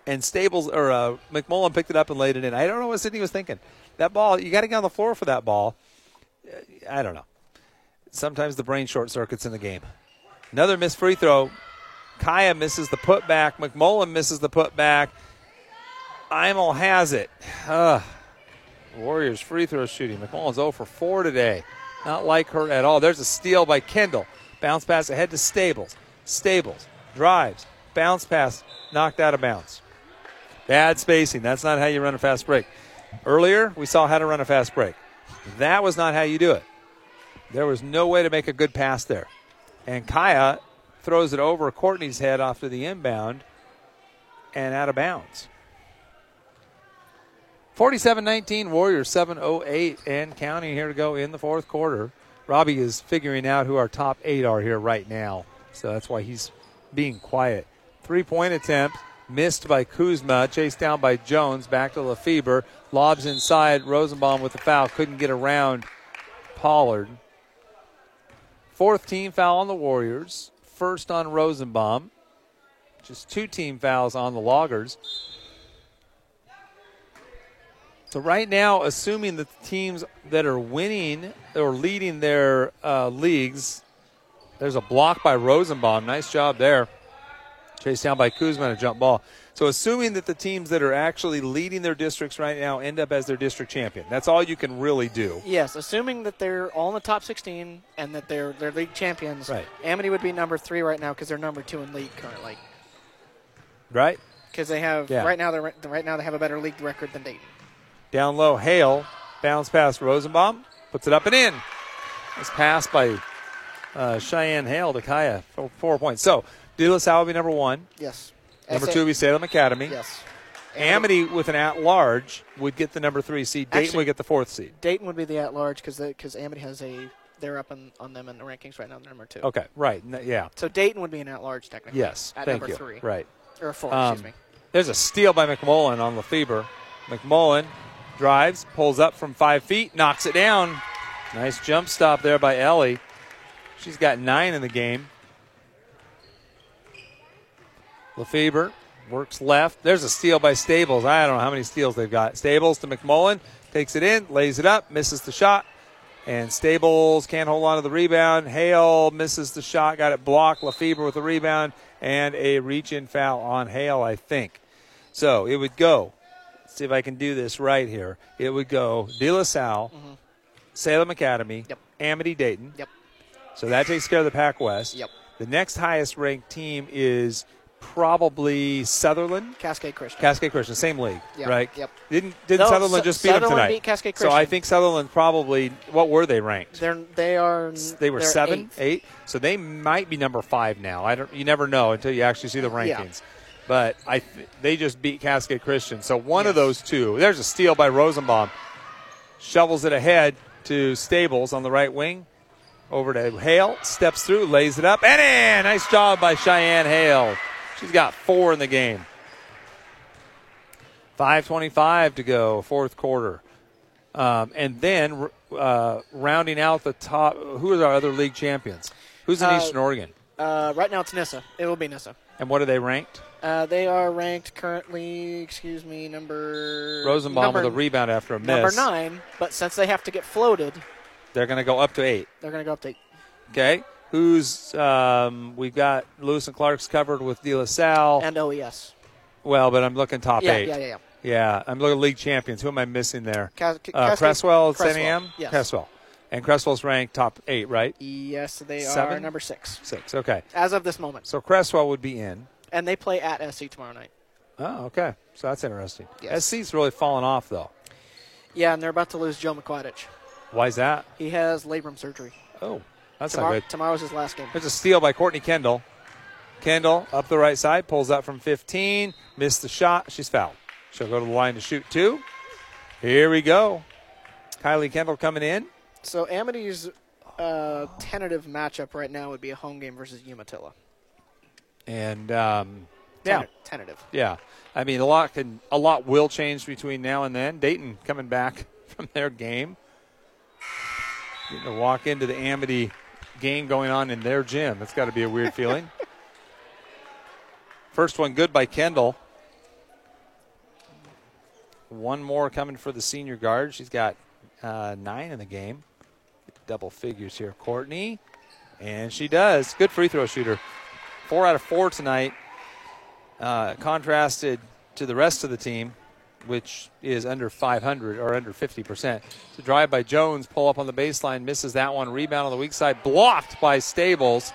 and Stables or uh, McMullen picked it up and laid it in. I don't know what Sydney was thinking. That ball, you got to get on the floor for that ball. Uh, I don't know. Sometimes the brain short circuits in the game. Another missed free throw. Kaya misses the putback. McMullen misses the putback. Imel has it. Warriors free throw shooting. McMullen's 0 for 4 today. Not like her at all. There's a steal by Kendall. Bounce pass ahead to Stables. Stables drives. Bounce pass knocked out of bounds. Bad spacing. That's not how you run a fast break. Earlier, we saw how to run a fast break. That was not how you do it. There was no way to make a good pass there. And Kaya throws it over Courtney's head off to the inbound and out of bounds. 47 19, Warriors 7 08 and counting here to go in the fourth quarter. Robbie is figuring out who our top eight are here right now. So that's why he's being quiet. Three point attempt missed by Kuzma, chased down by Jones, back to Lefebvre, lobs inside. Rosenbaum with the foul, couldn't get around Pollard. Fourth team foul on the Warriors, first on Rosenbaum. Just two team fouls on the Loggers. So right now, assuming that the teams that are winning or leading their uh, leagues, there's a block by Rosenbaum. Nice job there. Chased down by Kuzma, a jump ball. So assuming that the teams that are actually leading their districts right now end up as their district champion, that's all you can really do. Yes, assuming that they're all in the top 16 and that they're they're league champions. Right. Amity would be number three right now because they're number two in league currently. Right? Because they have Yeah. right now they're right now they have a better league record than Dayton. Down low, Hale bounce past Rosenbaum, puts it up and in. It's passed by uh, Cheyenne Hale to Kaya for four points. So, De La Salle will be number one. Yes. Number two will be Salem Academy. Yes. Amity with an at large would get the number three seed. Dayton Actually- would get the fourth seed. Dayton would be the at large because because Amity has a they're up on, on them in the rankings right now. They're number two. Okay, right. N- Yeah. So Dayton would be an at large technically. Yes. At Thank number you. three Right. or four. Um, excuse me. There's a steal by McMullen on Lefebvre. McMullen drives, pulls up from five feet, knocks it down. Nice jump stop there by Ellie. She's got nine in the game. Lefebvre works left. There's a steal by Stables. I don't know how many steals they've got. Stables to McMullen, takes it in, lays it up, misses the shot. And Stables can't hold on to the rebound. Hale misses the shot, got it blocked. Lefebvre with the rebound and a reach in foul on Hale, I think. So it would go. Let's see if I can do this right here. It would go De La Salle, Salem Academy, Mm-hmm. Yep. Amity Dayton. Yep. So that takes care of the Pac West. Yep. The next highest ranked team is probably Sutherlin. Cascade Christian. Cascade Christian, same league, Yep, right? yep. Didn't didn't No, Sutherlin Su- just beat Sutherlin them tonight? beat Cascade So I think Sutherlin probably. What were they ranked? They're they are They were seven, eighth. eight. So they might be number five now. I don't. You never know until you actually see the Yeah. rankings. But I, th- they just beat Cascade Christian. So one of those two. There's a steal by Rosenbaum. Shovels it ahead to Stables on the right wing. Over to Hale, steps through, lays it up, and in. Nice job by Cheyenne Hale. She's got four in the game. 5.25 to go, fourth quarter. Um, and then uh, rounding out the top, who are our other league champions? Who's in Uh, Eastern Oregon? Uh, right now it's Nyssa. It will be Nyssa. And what are they ranked? Uh, they are ranked currently, excuse me, number Rosenbaum number, with a rebound after a miss. number nine. But since they have to get floated, They're going to go up to eight. they're going to go up to eight. Okay. Who's um, we've got Lewis and Clark's covered with De La Salle. and OES. well, but I'm looking top yeah, eight. yeah, yeah, yeah. Yeah, I'm looking league champions. Who am I missing there? Cas- Uh, Creswell. Creswell, Am? Yes. Creswell. And Creswell's ranked top eight, right? Yes, they are Seven? number six Six. Okay. as of this moment, So Creswell would be in. and they play at SC tomorrow night. Oh, okay. So that's interesting. Yes. SC's really fallen off, though. Yeah, and they're about to lose Joe McQuadich. Why is that? He has labrum surgery. Oh, that's Tomorrow, not good. tomorrow's his last game. There's a steal by Courtney Kendall. Kendall up the right side, pulls up from 15, missed the shot. She's fouled. She'll go to the line to shoot two. Here we go. Kylie Kendall coming in. So Amity's uh, tentative matchup right now would be a home game versus Umatilla. And um, yeah, Tenta- Tentative. yeah. I mean, a lot can a lot will change between now and then. Dayton coming back from their game. Getting to walk into the Amity game going on in their gym. That's got to be a weird feeling. First one good by Kendall. One more coming for the senior guard. She's got uh, nine in the game. Double figures here. Courtney. And she does. Good free throw shooter. Four out of four tonight. Uh, contrasted to the rest of the team, which is under 500 or under 50%. The drive by Jones, pull up on the baseline, misses that one. Rebound on the weak side, blocked by Stables.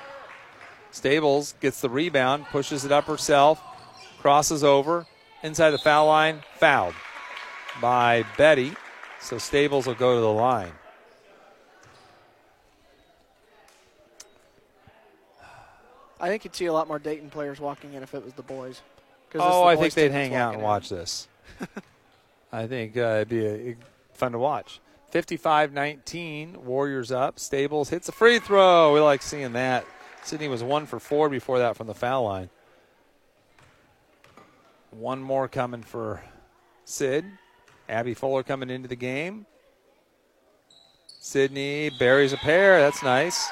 Stables gets the rebound, pushes it up herself, crosses over, inside the foul line, fouled by Betty. So Stables will go to the line. I think you'd see a lot more Dayton players walking in if it was the boys. Oh, the I boys think they'd hang out and in. watch this. I think uh, it'd be a, fun to watch. 55 19, Warriors up. Stables hits a free throw. We like seeing that. Sydney was one for four before that from the foul line. One more coming for Sid. Abby Fuller coming into the game. Sydney buries a pair. That's nice.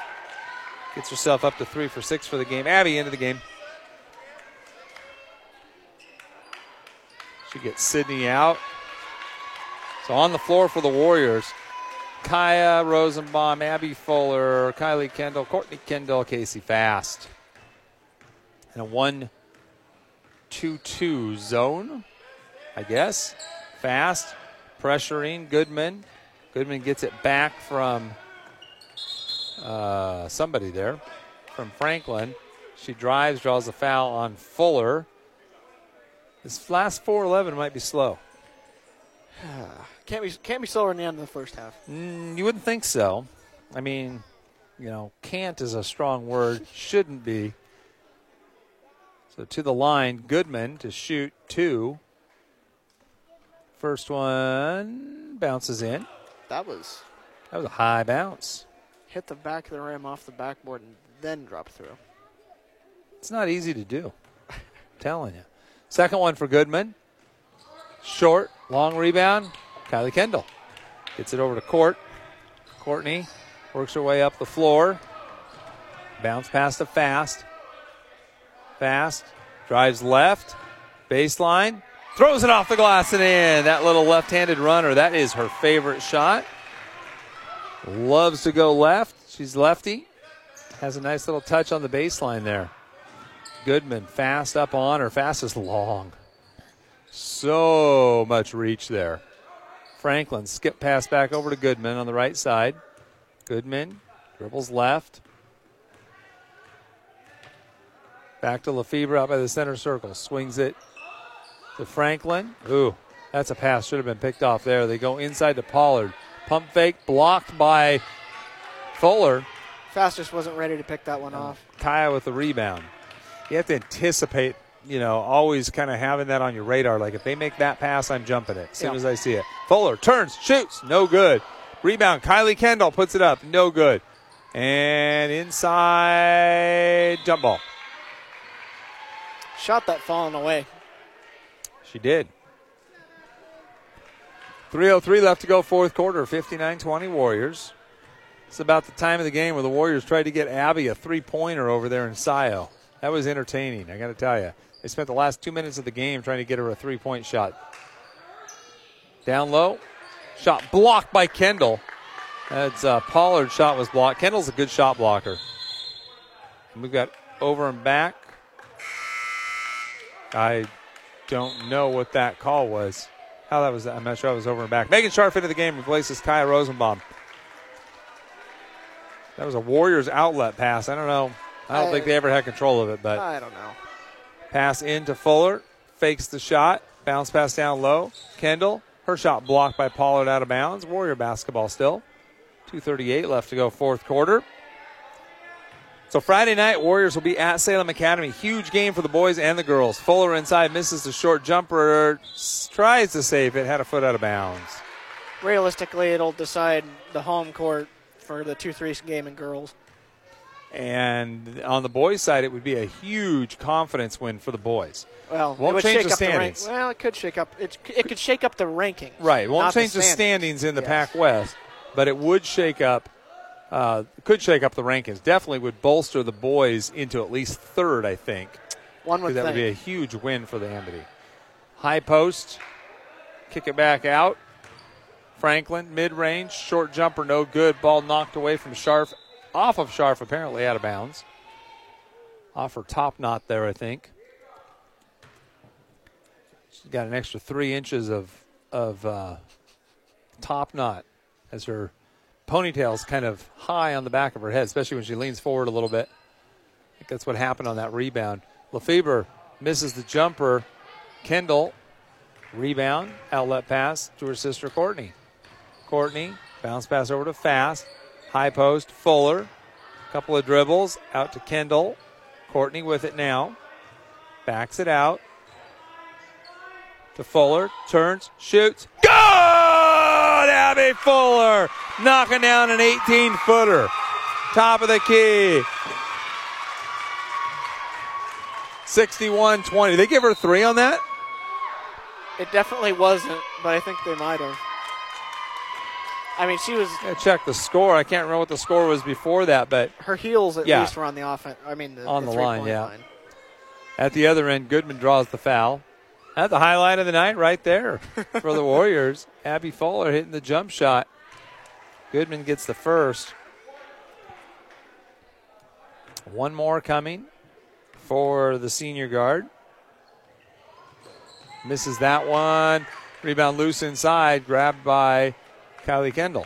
Gets herself up to three for six for the game. Abby into the game. She gets Sydney out. So on the floor for the Warriors, Kaya Rosenbaum, Abby Fuller, Kylie Kendall, Courtney Kendall, Casey Fast. And a 1 2 2 zone, I guess. Fast, pressuring Goodman. Goodman gets it back from uh, somebody there, from Franklin. She drives, draws a foul on Fuller. This last 4-11 might be slow. Can't be can't be slower in the end of the first half. Mm, you wouldn't think so. I mean, you know, can't is a strong word. Shouldn't be. So to the line, Goodman to shoot two. First one bounces in. That was That was a high bounce. hit the back of the rim off the backboard and then drop through. It's not easy to do. telling you. Second one for Goodman. Short, long rebound. Kylie Kendall gets it over to Court. Courtney works her way up the floor. Bounce past to Fast. Fast drives left, baseline, throws it off the glass and in. That little left-handed runner, that is her favorite shot. Loves to go left. She's lefty. Has a nice little touch on the baseline there. Goodman fast up on her. Fast is long. So much reach there. Franklin skip pass back over to Goodman on the right side. Goodman dribbles left. Back to Lefebvre out by the center circle. Swings it to Franklin. Ooh, that's a pass. Should have been picked off there. They go inside to Pollard. Pump fake blocked by Fuller. Fastest wasn't ready to pick that one off. Kaya with the rebound. You have to anticipate, you know, always kind of having that on your radar. Like if they make that pass, I'm jumping it as soon Yeah. as I see it. Fuller turns, shoots, no good. Rebound. Kylie Kendall puts it up, no good. And inside jump ball. Shot that falling away. She did. 3.03 left to go, fourth quarter, 59 20 Warriors. It's about the time of the game where the Warriors tried to get Abby a three pointer over there in Scio. That was entertaining, I got to tell you. They spent the last two minutes of the game trying to get her a three point shot. Down low, shot blocked by Kendall. That's uh, Pollard's shot was blocked. Kendall's a good shot blocker. And we've got over and back. I don't know what that call was. How that was, I'm not sure I was over and back. Megan Sharp into the game replaces Kaya Rosenbaum. That was a Warriors outlet pass. I don't know. I don't I- think they ever had control of it, but I don't know. pass into Fuller, fakes the shot, bounce pass down low. Kendall, her shot blocked by Pollard out of bounds. Warrior basketball still. 2.38 left to go, fourth quarter. So Friday night, Warriors will be at Salem Academy. Huge game for the boys and the girls. Fuller inside misses the short jumper, tries to save it, had a foot out of bounds. Realistically, it'll decide the home court for the 2 3 game in girls. And on the boys' side, it would be a huge confidence win for the boys. Well, Won't it would change shake the up the rank. standings. Well, it could shake up. It, it could shake up the rankings. Right. It won't change the standings. standings in the Yes. Pac West, but it would shake up. Uh, could shake up the rankings. Definitely would bolster the boys into at least third. I think One would that would be a huge win for the Amity. High post, kick it back out. Franklin mid range, short jumper, no good. Ball knocked away from Sharf, off of Sharf, apparently out of bounds. Off her top knot there, I think. She's got an extra three inches of of uh, top knot as her ponytail's kind of high on the back of her head, especially when she leans forward a little bit. I think that's what happened on that rebound. Lefebvre misses the jumper. Kendall rebound, outlet pass to her sister Courtney. Courtney bounce pass over to Fast, high post Fuller, couple of dribbles out to Kendall. Courtney with it now, backs it out to Fuller, turns, shoots, good! Abby Fuller knocking down an 18 footer. Top of the key. 61 20. They give her three on that? It definitely wasn't, but I think they might have. I mean, she was Gotta check the score. I can't remember what the score was before that, but her heels at Yeah. least were on the offense. I mean, the, On the three-point line, yeah. line. at the other end, Goodman draws the foul. That's the highlight of the night right there for the Warriors. Abby Fuller hitting the jump shot. Goodman gets the first. One more coming for the senior guard. Misses that one. Rebound loose inside, grabbed by Kylie Kendall.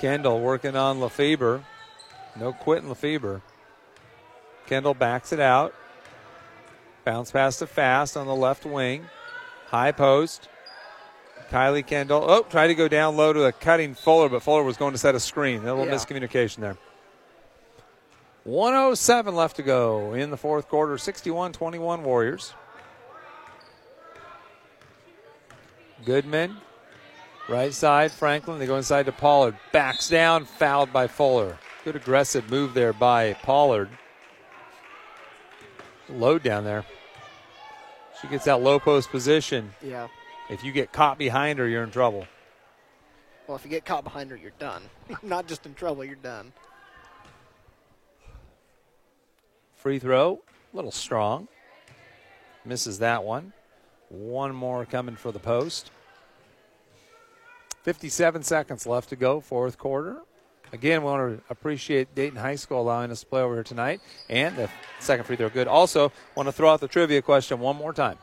Kendall working on Lefebvre. No quitting Lefebvre. Kendall backs it out. Bounce pass to Fast on the left wing. High post. Kylie Kendall. Oh, tried to go down low to a cutting Fuller, but Fuller was going to set a screen. A little Yeah. miscommunication there. 107 left to go in the fourth quarter. 61 21 Warriors. Goodman. Right side, Franklin. They go inside to Pollard. Backs down, fouled by Fuller. Good aggressive move there by Pollard. Load down there. She gets that low post position. Yeah. If you get caught behind her, you're in trouble. Well, if you get caught behind her, you're done. Not just in trouble, you're done. Free throw, a little strong. Misses that one. One more coming for the post. 57 seconds left to go, fourth quarter. Again, we want to appreciate Dayton High School allowing us to play over here tonight. And the second free throw good. Also, want to throw out the trivia question one more time.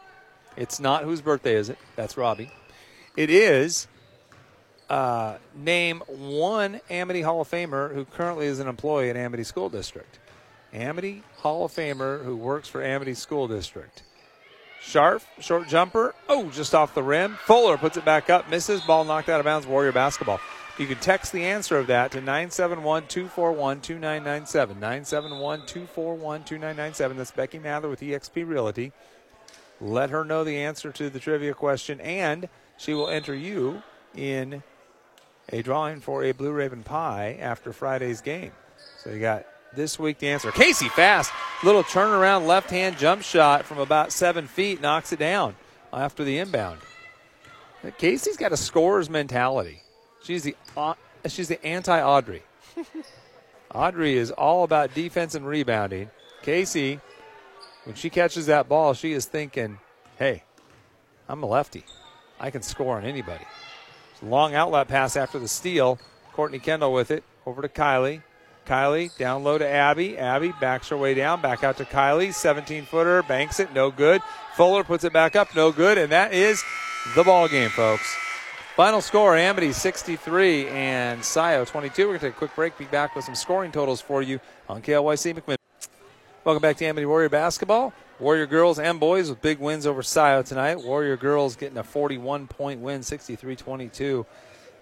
It's not whose birthday is it? That's Robbie. It is uh, name one Amity Hall of Famer who currently is an employee at Amity School District. Amity Hall of Famer who works for Amity School District. Sharp, short jumper. Oh, just off the rim. Fuller puts it back up, misses. Ball knocked out of bounds. Warrior basketball. You can text the answer of that to 971 241 2997. 971 241 2997. That's Becky Mather with eXp Realty. Let her know the answer to the trivia question, and she will enter you in a drawing for a Blue Raven pie after Friday's game. So you got this week the answer. Casey Fast, little turnaround left hand jump shot from about seven feet, knocks it down after the inbound. Casey's got a scorer's mentality. She's the uh, she's the anti Audrey. Audrey is all about defense and rebounding. Casey, when she catches that ball, she is thinking, "Hey, I'm a lefty. I can score on anybody." Long outlet pass after the steal. Courtney Kendall with it over to Kylie. Kylie down low to Abby. Abby backs her way down, back out to Kylie. 17 footer, banks it, no good. Fuller puts it back up, no good. And that is the ball game, folks. Final score Amity 63 and Scio 22. We're going to take a quick break, be back with some scoring totals for you on KLYC McMinn. Welcome back to Amity Warrior Basketball. Warrior girls and boys with big wins over Scio tonight. Warrior girls getting a 41 point win, 63 22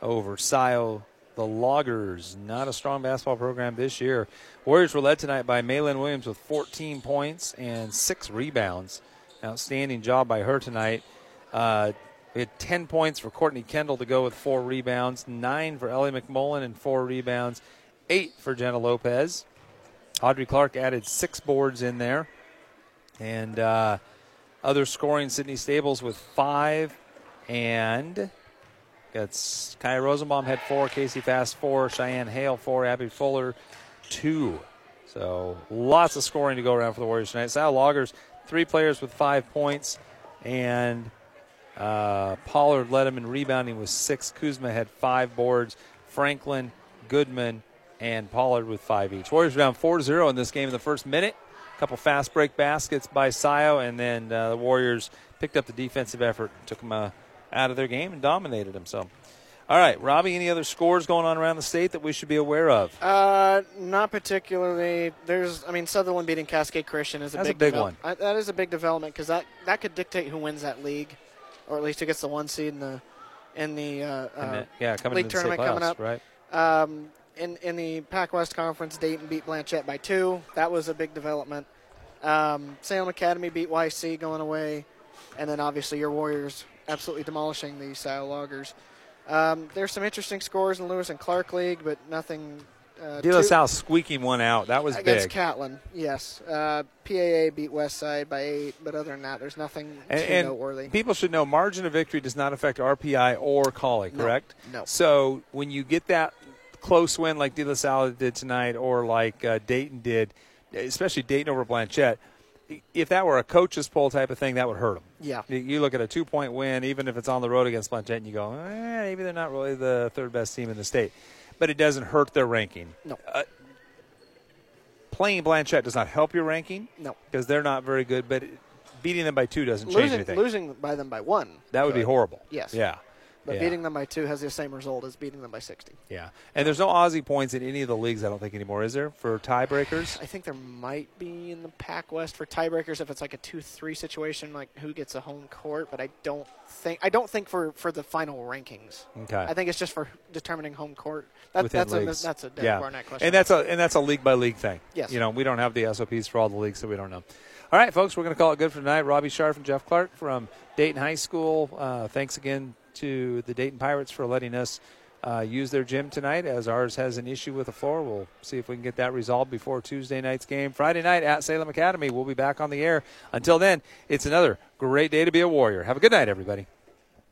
over Scio the Loggers. Not a strong basketball program this year. Warriors were led tonight by Maylin Williams with 14 points and six rebounds. Outstanding job by her tonight. Uh, we had 10 points for Courtney Kendall to go with four rebounds, nine for Ellie McMullen and four rebounds, eight for Jenna Lopez. Audrey Clark added six boards in there. And uh, other scoring, Sydney Stables with five and it's Kaya Rosenbaum had four, Casey Fast four, Cheyenne Hale four, Abby Fuller two. So lots of scoring to go around for the Warriors tonight. Sal Loggers, three players with five points, and uh, Pollard led them in rebounding with six. Kuzma had five boards. Franklin, Goodman, and Pollard with five each. Warriors down 4 0 in this game in the first minute. A couple fast break baskets by Scio, and then uh, the Warriors picked up the defensive effort, took them uh, out of their game and dominated them. So, all right, Robbie, any other scores going on around the state that we should be aware of? Uh, not particularly. There's, I mean, Sutherlin beating Cascade Christian is a That's big, a big devel- one. I, that is a big development because that that could dictate who wins that league, or at least who gets the one seed in the in the, uh, uh, then- yeah, coming league the tournament coming up. right? Um, in in the Pac West Conference, Dayton beat Blanchet by two. That was a big development. Um, Salem Academy beat YC going away, and then obviously your Warriors absolutely demolishing the Scio Loggers. Um, there's some interesting scores in Lewis and Clark League, but nothing. Uh, De La Salle squeaking one out. That was against big. Catlin, yes. Uh, PAA beat Westside by eight, but other than that, there's nothing And, and noteworthy. people should know margin of victory does not affect RPI or Colley, No, correct? no. So when you get that close win like De La Salle did tonight, or like uh, Dayton did, especially Dayton over Blanchet, if that were a coach's poll type of thing, that would hurt them. Yeah. You- You look at a two point win, even if it's on the road against Blanchet, and you go, eh, maybe they're not really the third best team in the state. But it doesn't hurt their ranking. No. Uh, playing Blanchet does not help your ranking No. because they're not very good, but beating them by two doesn't change anything. losing by them by one. that would be horrible. Yes. Yeah. But yeah. beating them by two has the same result as beating them by 60. Yeah. And there's no Aussie points in any of the leagues, I don't think, anymore, is there, for tiebreakers? I think there might be in the Pac West for tiebreakers if it's like a two-three situation, like who gets a home court. But I don't think I don't think for, for the final rankings. Okay. I think it's just for determining home court. That, Within that's a leagues. that's a yeah. Barnett question. And that's a and that's a league by league thing. Yes. You know, we don't have the SOPs for all the leagues, so we don't know. All right, folks, we're going to call it good for tonight. Robbie Sharf and Jeff Clark from Dayton High School. Uh, thanks again to the Dayton Pirates for letting us uh, use their gym tonight, as ours has an issue with the floor. We'll see if we can get that resolved before Tuesday night's game. Friday night at Salem Academy. We'll be back on the air. Until then, it's another great day to be a Warrior. Have a good night, everybody.